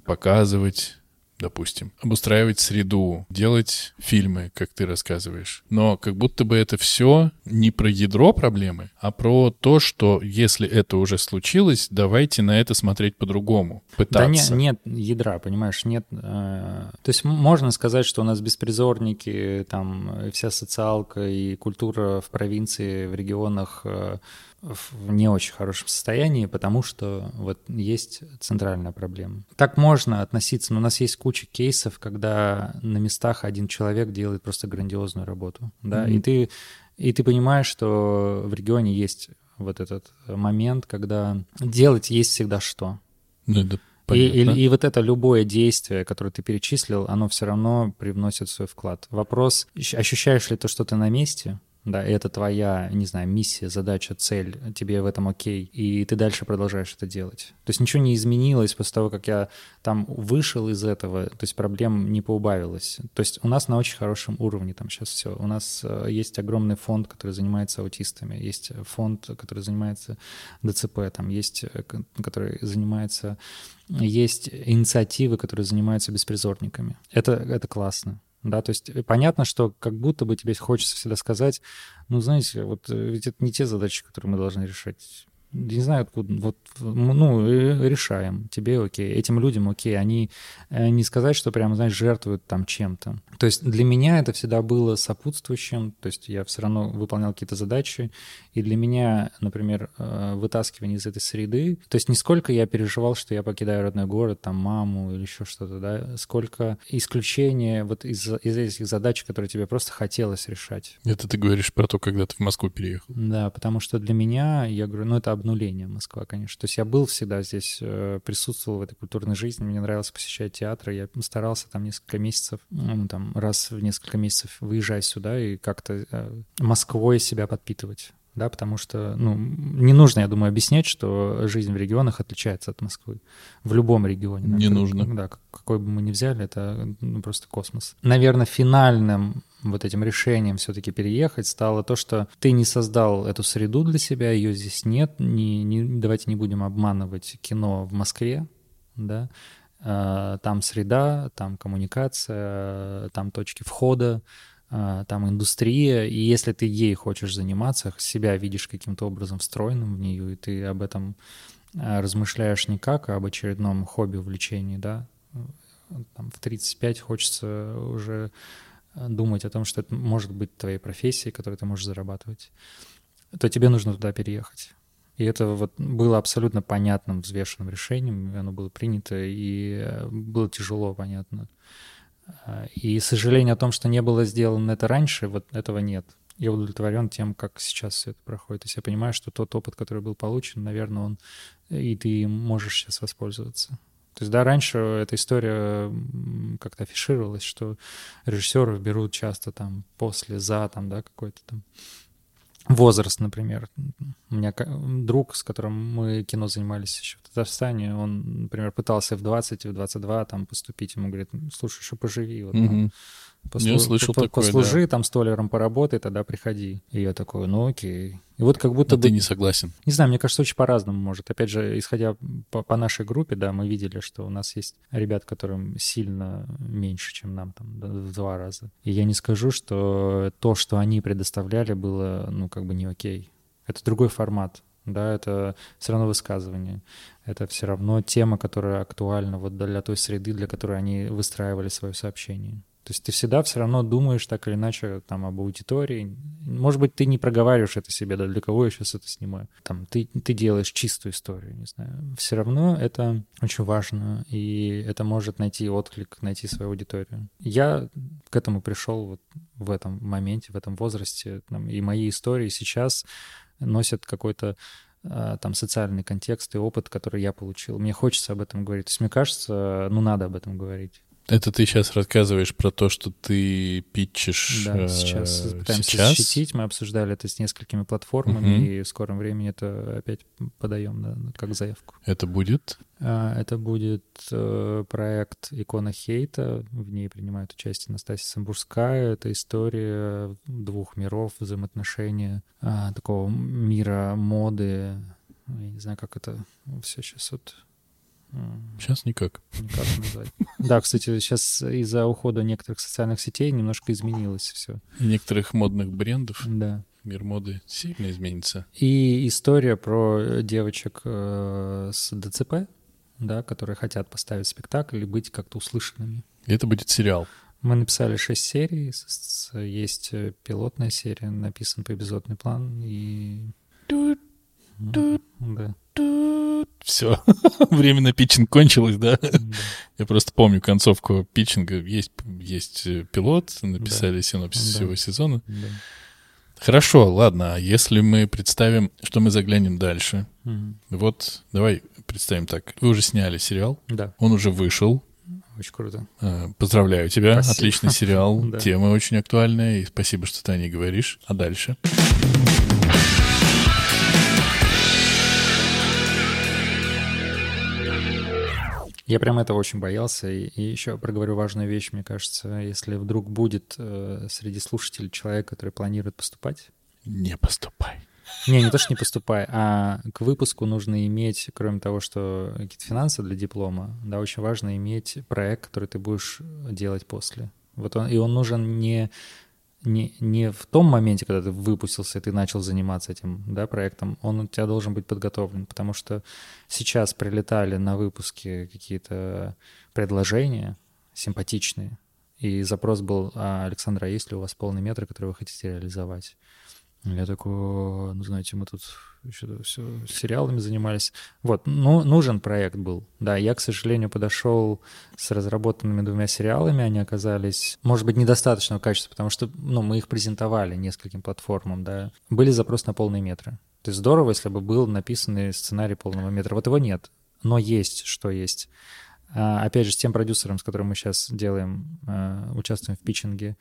показывать, допустим, обустраивать среду, делать фильмы, как ты рассказываешь. Но как будто бы это все не про ядро проблемы, а про то, что если это уже случилось, давайте на это смотреть по-другому, пытаться. Да не, нет ядра, понимаешь, нет. Э, то есть можно сказать, что у нас беспризорники, там вся социалка и культура в провинции, в регионах э, в не очень хорошем состоянии, потому что вот есть центральная проблема. Так можно относиться, но у нас есть куча кейсов, когда на местах один человек делает просто грандиозную работу, да, mm-hmm. и ты и ты понимаешь, что в регионе есть вот этот момент, когда делать есть всегда что. Ну, это и, и, и вот это любое действие, которое ты перечислил, оно все равно привносит свой вклад. Вопрос, ощущаешь ли ты, что ты на месте, да, и это твоя, не знаю, миссия, задача, цель, тебе в этом окей, и ты дальше продолжаешь это делать. То есть ничего не изменилось после того, как я там вышел из этого, то есть проблем не поубавилось. То есть у нас на очень хорошем уровне там сейчас все. У нас э, есть огромный фонд, который занимается аутистами, есть фонд, который занимается ДЦП, там есть, э, который занимается есть инициативы, которые занимаются беспризорниками. Это, это классно да, то есть э, понятно, что как будто бы тебе хочется всегда сказать, ну, знаете, вот э, ведь это не те задачи, которые мы должны решать не знаю откуда, вот, ну, решаем, тебе окей, этим людям окей, они э, не сказать, что прямо, знаешь, жертвуют там чем-то. То есть для меня это всегда было сопутствующим, то есть я все равно выполнял какие-то задачи, и для меня, например, э, вытаскивание из этой среды, то есть не сколько я переживал, что я покидаю родной город, там, маму или еще что-то, да, сколько исключение вот из, из этих задач, которые тебе просто хотелось решать. Это ты говоришь про то, когда ты в Москву переехал. Да, потому что для меня, я говорю, ну, это обнуление Москва, конечно. То есть я был всегда здесь, э, присутствовал в этой культурной жизни, мне нравилось посещать театры, я старался там несколько месяцев, ну, там раз в несколько месяцев выезжать сюда и как-то э, Москвой себя подпитывать да, потому что, ну, не нужно, я думаю, объяснять, что жизнь в регионах отличается от Москвы. В любом регионе. Не нужно. Да, какой бы мы ни взяли, это ну, просто космос. Наверное, финальным вот этим решением все-таки переехать стало то, что ты не создал эту среду для себя, ее здесь нет, не, не, давайте не будем обманывать кино в Москве, да, а, там среда, там коммуникация, там точки входа, там индустрия, и если ты ей хочешь заниматься, себя видишь каким-то образом встроенным в нее, и ты об этом а, размышляешь не как об очередном хобби, увлечении, да, там в 35 хочется уже думать о том, что это может быть твоей профессией, которой ты можешь зарабатывать, то тебе нужно туда переехать. И это вот было абсолютно понятным, взвешенным решением, оно было принято, и было тяжело, понятно. А, и сожаление о том, что не было сделано это раньше, вот этого нет. Я удовлетворен тем, как сейчас все это проходит. То есть я понимаю, что тот опыт, который был получен, наверное, он и ты можешь сейчас воспользоваться. То есть, да, раньше эта история как-то афишировалась, что режиссеров берут часто там после, за, там, да, какой-то там возраст, например. У меня друг, с которым мы кино занимались еще в Татарстане, он, например, пытался в 20, в 22 там поступить. Ему говорит, слушай, что поживи. Вот, угу. Послу... Я слышал по такое, Послужи, да. там столером поработай, тогда приходи. И я такой, ну окей. И вот как будто Но бы... ты не согласен. Не знаю, мне кажется, очень по-разному может. Опять же, исходя по, по нашей группе, да, мы видели, что у нас есть ребят, которым сильно меньше, чем нам, там, в два раза. И я не скажу, что то, что они предоставляли, было, ну, как бы не окей. Это другой формат да, это все равно высказывание, это все равно тема, которая актуальна вот для той среды, для которой они выстраивали свое сообщение. То есть ты всегда все равно думаешь так или иначе там об аудитории. Может быть, ты не проговариваешь это себе, да, для кого я сейчас это снимаю. Там ты, ты делаешь чистую историю, не знаю. Все равно это очень важно, и это может найти отклик, найти свою аудиторию. Я к этому пришел вот в этом моменте, в этом возрасте, там, и мои истории сейчас носят какой-то а, там социальный контекст и опыт, который я получил. Мне хочется об этом говорить. То есть мне кажется, ну надо об этом говорить. Это ты сейчас рассказываешь про то, что ты питчишь Да, э, сейчас пытаемся сейчас? защитить. Мы обсуждали это с несколькими платформами, угу. и в скором времени это опять подаем да, как заявку. Это будет? А, это будет э, проект «Икона хейта». В ней принимает участие Настасья Самбурская. Это история двух миров, взаимоотношения а, такого мира моды. Я не знаю, как это все сейчас вот Сейчас никак. Никак назвать. Да, кстати, сейчас из-за ухода некоторых социальных сетей немножко изменилось все. И некоторых модных брендов. Да. Мир моды сильно изменится. И история про девочек э, с ДЦП, да, которые хотят поставить спектакль и быть как-то услышанными. И это будет сериал. Мы написали шесть серий, есть э, пилотная серия, написан по эпизодный план и... Да все, время на питчинг кончилось, да? Я просто помню концовку питчинга. Есть, есть э, пилот, написали да. синопсис да. всего сезона. Да. Хорошо, ладно, а если мы представим, что мы заглянем дальше? Вот, давай представим так. Вы уже сняли сериал. Да. Он уже вышел. Очень круто. Э, поздравляю тебя. Спасибо. Отличный сериал. Тема очень актуальная. И спасибо, что ты о ней говоришь. А дальше? Я прям этого очень боялся. И, и еще проговорю важную вещь, мне кажется. Если вдруг будет э, среди слушателей человек, который планирует поступать... Не поступай. Не, не то, что не поступай, а к выпуску нужно иметь, кроме того, что какие-то финансы для диплома, да, очень важно иметь проект, который ты будешь делать после. Вот он, и он нужен не не, не в том моменте, когда ты выпустился, и ты начал заниматься этим да, проектом, он у тебя должен быть подготовлен, потому что сейчас прилетали на выпуске какие-то предложения симпатичные, и запрос был, а, Александра, а есть ли у вас полный метр, который вы хотите реализовать? Я такой, ну, знаете, мы тут еще все сериалами занимались. Вот, ну, нужен проект был. Да, я, к сожалению, подошел с разработанными двумя сериалами. Они оказались, может быть, недостаточного качества, потому что, ну, мы их презентовали нескольким платформам, да. Были запросы на полные метры. То есть здорово, если бы был написанный сценарий полного метра. Вот его нет. Но есть, что есть. А, опять же, с тем продюсером, с которым мы сейчас делаем, а, участвуем в питчинге,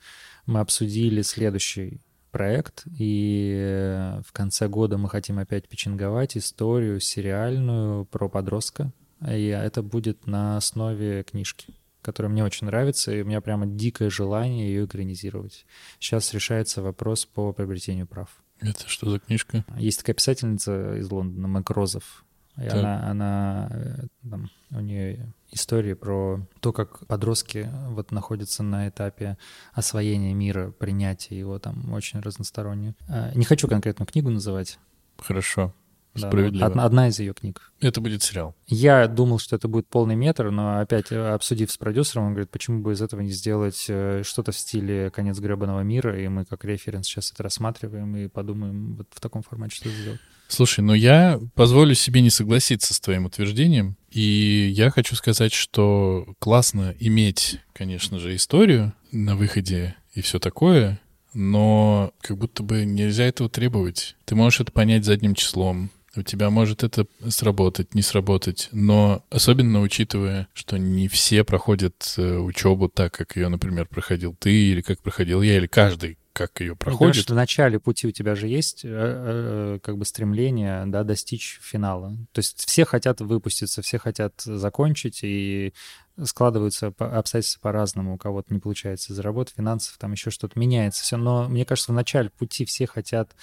мы обсудили следующий проект, и в конце года мы хотим опять печенговать историю сериальную про подростка, и это будет на основе книжки которая мне очень нравится, и у меня прямо дикое желание ее экранизировать. Сейчас решается вопрос по приобретению прав. Это что за книжка? Есть такая писательница из Лондона, Мэг Розов. И она, она э, там, у нее истории про то, как подростки вот находятся на этапе освоения мира, принятия его там очень разносторонне. А, не хочу конкретную книгу называть. Хорошо. Да, одна, одна из ее книг. Это будет сериал. Я думал, что это будет полный метр, но опять э, обсудив с продюсером, он говорит, почему бы из этого не сделать э, что-то в стиле «Конец гребаного мира», и мы как референс сейчас это рассматриваем и подумаем вот в таком формате, что сделать. Слушай, ну я позволю себе не согласиться с твоим утверждением, и я хочу сказать, что классно иметь, конечно же, историю на выходе и все такое, но как будто бы нельзя этого требовать. Ты можешь это понять задним числом, у тебя может это сработать, не сработать, но особенно учитывая, что не все проходят э, учебу так, как ее, например, проходил ты, или как проходил я, или каждый как ее Ну, проходит. конечно, в начале пути у тебя же есть э, э, как бы стремление да, достичь финала. То есть все хотят выпуститься, все хотят закончить, и складываются обстоятельства по-разному. У кого-то не получается из-за работы, финансов, там еще что-то меняется все. Но мне кажется, в начале пути все хотят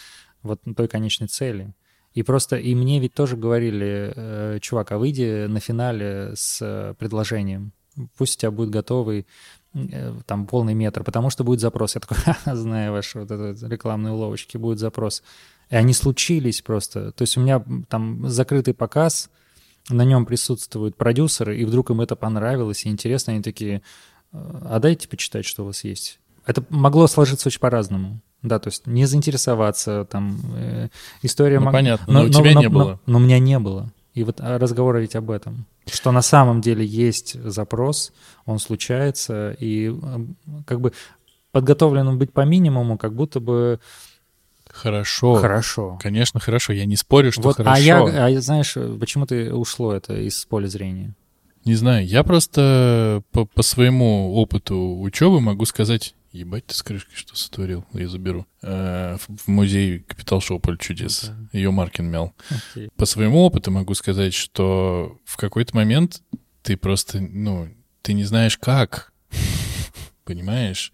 вот той конечной цели. И просто, и мне ведь тоже говорили, э, чувак, а выйди на финале с э, предложением. Пусть у тебя будет готовый э, там полный метр, потому что будет запрос. Я такой, «Ха-ха, знаю ваши вот это рекламные уловочки, будет запрос. И они случились просто. То есть у меня там закрытый показ, на нем присутствуют продюсеры, и вдруг им это понравилось, и интересно, они такие, «Э, а дайте почитать, что у вас есть. Это могло сложиться очень по-разному. Да, то есть не заинтересоваться, там, э, история... Ну, мог- понятно, но у тебя не было. Но, у меня не было. И вот а, разговор ведь об этом. Что на самом деле есть запрос, он случается, и как бы подготовленным быть по минимуму, как будто бы Хорошо. хорошо. Конечно, хорошо. Я не спорю, что Вот, хорошо. а я, а знаешь, почему ты ушло это из поля зрения? Не знаю, я просто по, по своему опыту учебы могу сказать, ебать ты с крышкой что сотворил, я заберу. Э, в, музей Капитал Шоу Поле чудес. Да. Ее Маркин мял. Окей. По своему опыту могу сказать, что в какой-то момент ты просто, ну, ты не знаешь как. Понимаешь?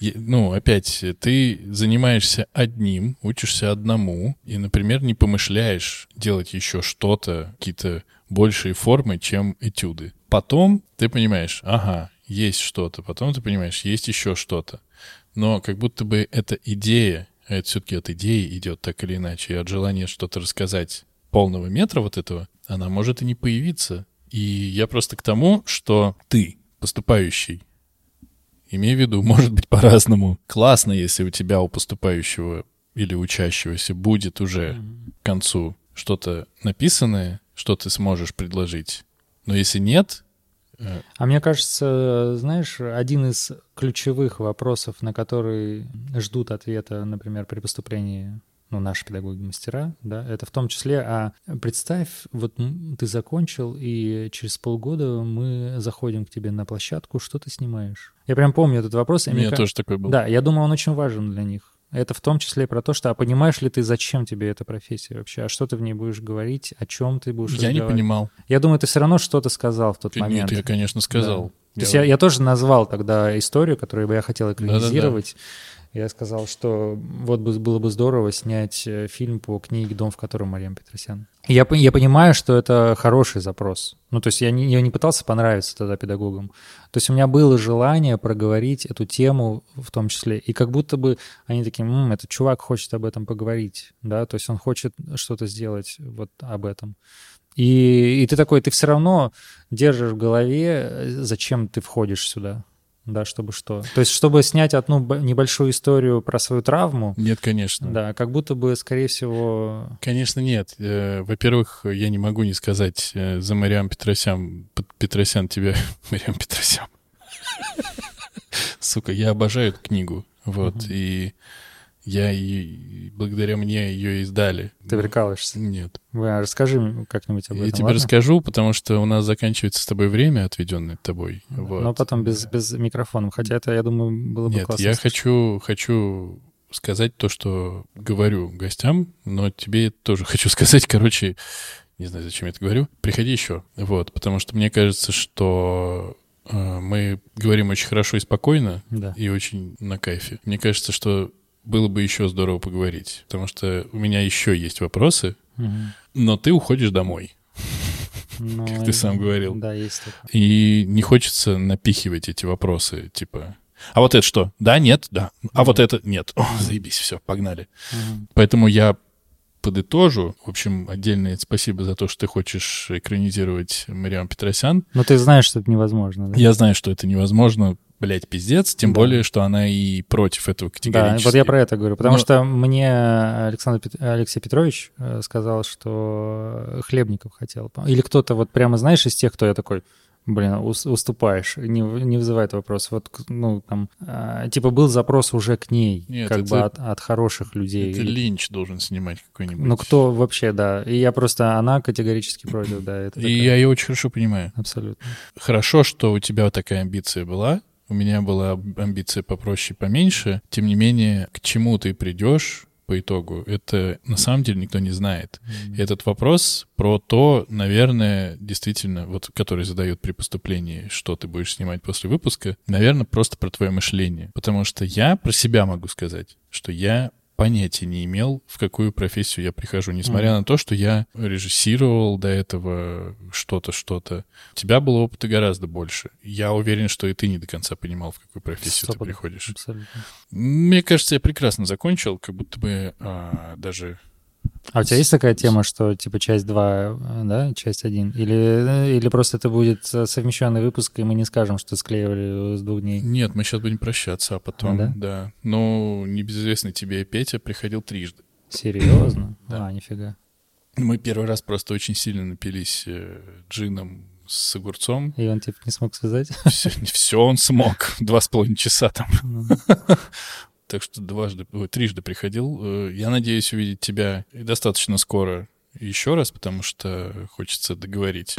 Ну, опять, ты занимаешься одним, учишься одному, и, например, не помышляешь делать еще что-то, какие-то большие формы, чем этюды. Потом ты понимаешь, ага, есть что-то, потом ты понимаешь, есть еще что-то. Но как будто бы эта идея, а это все-таки от идеи идет так или иначе, и от желания что-то рассказать полного метра вот этого, она может и не появиться. И я просто к тому, что ты, поступающий, имей в виду, может быть по-разному. Классно, если у тебя, у поступающего или учащегося будет уже к концу что-то написанное, что ты сможешь предложить. Но если нет, А мне кажется, знаешь, один из ключевых вопросов, на который ждут ответа, например, при поступлении ну, наши педагоги-мастера, да, это в том числе, а представь, вот ты закончил, и через полгода мы заходим к тебе на площадку, что ты снимаешь? Я прям помню этот вопрос. у меня тоже такой был. Да, я думаю, он очень важен для них. Это в том числе про то, что, а понимаешь ли ты, зачем тебе эта профессия вообще? А что ты в ней будешь говорить? О чем ты будешь Я не понимал. Я думаю, ты все равно что-то сказал в тот Нет, момент. я, конечно, сказал. То есть я, я тоже назвал тогда историю, которую бы я хотел Да-да-да. Я сказал, что вот бы, было бы здорово снять э, фильм по книге «Дом, в котором Марьям Петросян». Я, я понимаю, что это хороший запрос. Ну, то есть я не, я не пытался понравиться тогда педагогам. То есть у меня было желание проговорить эту тему в том числе. И как будто бы они такие, «М, этот чувак хочет об этом поговорить, да, то есть он хочет что-то сделать вот об этом. И, и ты такой, ты все равно держишь в голове, э, зачем ты входишь сюда, да, чтобы что. То есть, чтобы снять одну небольшую историю про свою травму, Нет, конечно. да, как будто бы, скорее всего, Конечно, нет. Э, Во-первых, я не могу не сказать э, за Мариам Петросян. Петросян тебя... Мариам Петросян. Сука, я обожаю эту книгу. Вот, и я и благодаря мне ее издали. ты прикалываешься. Нет. А расскажи как-нибудь об этом, Я тебе ладно? расскажу, потому что у нас заканчивается с тобой время, отведенное тобой. Вот. Но потом без, без микрофона. Хотя это, я думаю, было бы Нет, классно. я слушать. хочу, хочу сказать то, что говорю гостям, но тебе тоже хочу сказать, короче, не знаю, зачем я это говорю, приходи еще, вот, потому что мне кажется, что э, мы говорим очень хорошо и спокойно, Да. и очень на кайфе. Мне кажется, что было бы еще здорово поговорить, потому что у меня еще есть вопросы, Мгм. но ты уходишь домой. Ну, Как ты сам говорил. Да, есть такое. И не хочется напихивать эти вопросы, типа, а вот это что? Да, нет, да. А вот это нет. О, заебись, все, погнали. Мгм. Поэтому я подытожу. В общем, отдельное спасибо за то, что ты хочешь экранизировать Мариам Петросян. Ну, ты знаешь, что это невозможно, да? Я знаю, что это невозможно, блядь, пиздец, тем Да. более, что она и против этого Да, категорически. вот я про это говорю. Потому Но- что мне Александр Пет- Алексей Петрович э, сказал, что Хлебников хотел. Или кто-то вот прямо, знаешь, из тех, кто я такой, блин, ус- уступаешь, не, не вызывает вопрос. Вот, ну, там, а, типа был запрос уже к ней, Нет, как это- бы от, от хороших людей. Это Линч должен снимать какой-нибудь. Ну, кто вообще, да. И я просто, она категорически против, да. Это И такая- я ее очень хорошо понимаю. Абсолютно. Хорошо, что у тебя такая амбиция была, У меня была амбиция попроще, поменьше. Тем не менее, к чему ты придешь, по итогу, это на самом деле никто не знает. Mm-hmm. Этот вопрос про то, наверное, действительно, вот который задают при поступлении, что ты будешь снимать после выпуска, наверное, просто про твое мышление. Потому что я про себя могу сказать, что я понятия не имел, в какую профессию я прихожу, несмотря mm. на то, что я режиссировал до этого что-то, что-то. У тебя было опыта гораздо больше. Я уверен, что и ты не до конца понимал, в какую профессию 100%. ты приходишь. Абсолютно. Мне кажется, я прекрасно закончил, как будто бы а, даже а у тебя есть такая тема, что типа часть 2, да, часть 1? Или, или просто это будет совмещенный выпуск, и мы не скажем, что склеивали с двух дней? Нет, мы сейчас будем прощаться, а потом, а, да? да. Ну, небезызвестный тебе Петя приходил трижды. Серьезно? Да. А, нифига. Мы первый раз просто очень сильно напились э, джином с огурцом. И он типа не смог связать? Все, все он смог. Два с половиной часа там. Ну так что дважды, ой, трижды приходил. Э, я надеюсь увидеть тебя достаточно скоро еще раз, потому что хочется договорить.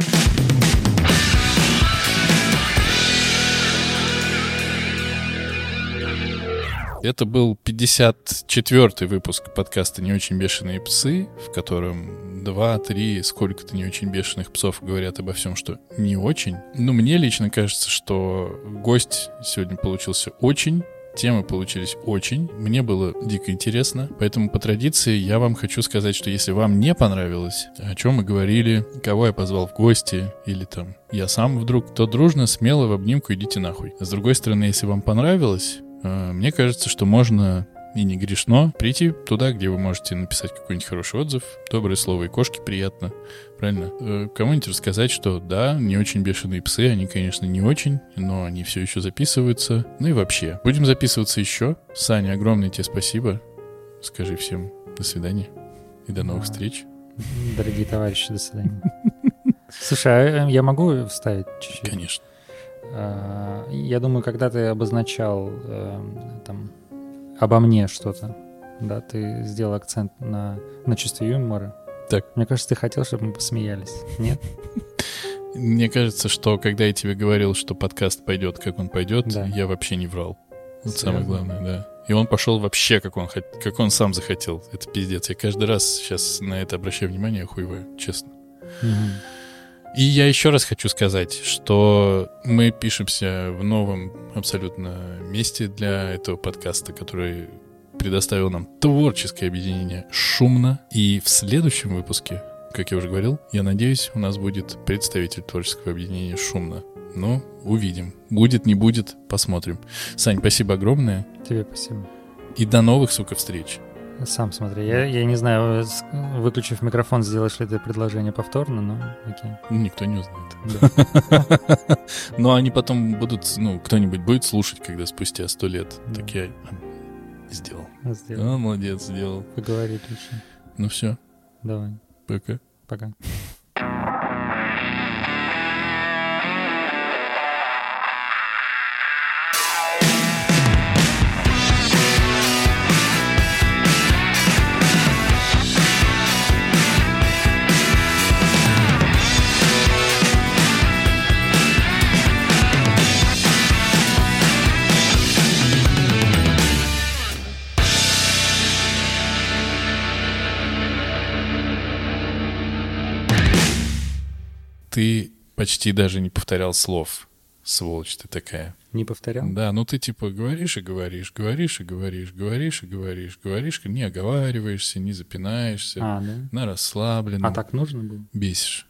Это был 54-й выпуск подкаста «Не очень бешеные псы», в котором два-три сколько-то не очень бешеных псов говорят обо всем, что не очень. Но мне лично кажется, что гость сегодня получился очень Темы получились очень. Мне было дико интересно. Поэтому по традиции я вам хочу сказать, что если вам не понравилось, о чем мы говорили, кого я позвал в гости или там я сам вдруг, то дружно, смело в обнимку идите нахуй. С другой стороны, если вам понравилось, э, мне кажется, что можно и не грешно прийти туда, где вы можете написать какой-нибудь хороший отзыв, доброе слово и кошки приятно, правильно? Э, кому-нибудь рассказать, что да, не очень бешеные псы, они, конечно, не очень, но они все еще записываются. Ну и вообще, будем записываться еще. Саня, огромное тебе спасибо. Скажи всем до свидания и до новых встреч. Дорогие товарищи, до свидания. Слушай, а я могу вставить чуть-чуть? Конечно. А, я думаю, когда ты обозначал эм, там обо мне что-то, да, ты сделал акцент на, на чувстве юмора. Так. Мне кажется, ты хотел, чтобы мы посмеялись. Нет? Мне кажется, что когда я тебе говорил, что подкаст пойдет, как он пойдет, да. я вообще не врал. Вот самое главное, да. И он пошел вообще, как он, как он сам захотел. Это пиздец. Я каждый раз сейчас на это обращаю внимание, охуеваю, честно. Угу. И я еще раз хочу сказать, что мы пишемся в новом абсолютно месте для этого подкаста, который предоставил нам творческое объединение «Шумно». И в следующем выпуске, как я уже говорил, я надеюсь, у нас будет представитель творческого объединения «Шумно». Ну, увидим. Будет, не будет, посмотрим. Сань, спасибо огромное. Тебе спасибо. И до новых, сука, встреч. Сам смотри. Я, я не знаю, выключив микрофон, сделаешь ли ты предложение повторно, но окей. Никто не узнает. Но они потом будут, ну, кто-нибудь будет слушать, когда спустя сто лет. Так я сделал. Сделал. А, молодец, сделал. Поговорить лучше. Ну все. Давай. Пока. Пока. Ты почти даже не повторял слов. Сволочь ты такая. Не повторял? Да, ну ты типа говоришь и говоришь, говоришь и говоришь, говоришь и говоришь, говоришь, не оговариваешься, не запинаешься, а, да? на расслабленном. А так нужно было? Бесишь.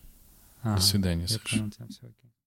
А, До свидания, Саша. Понял, все, окей.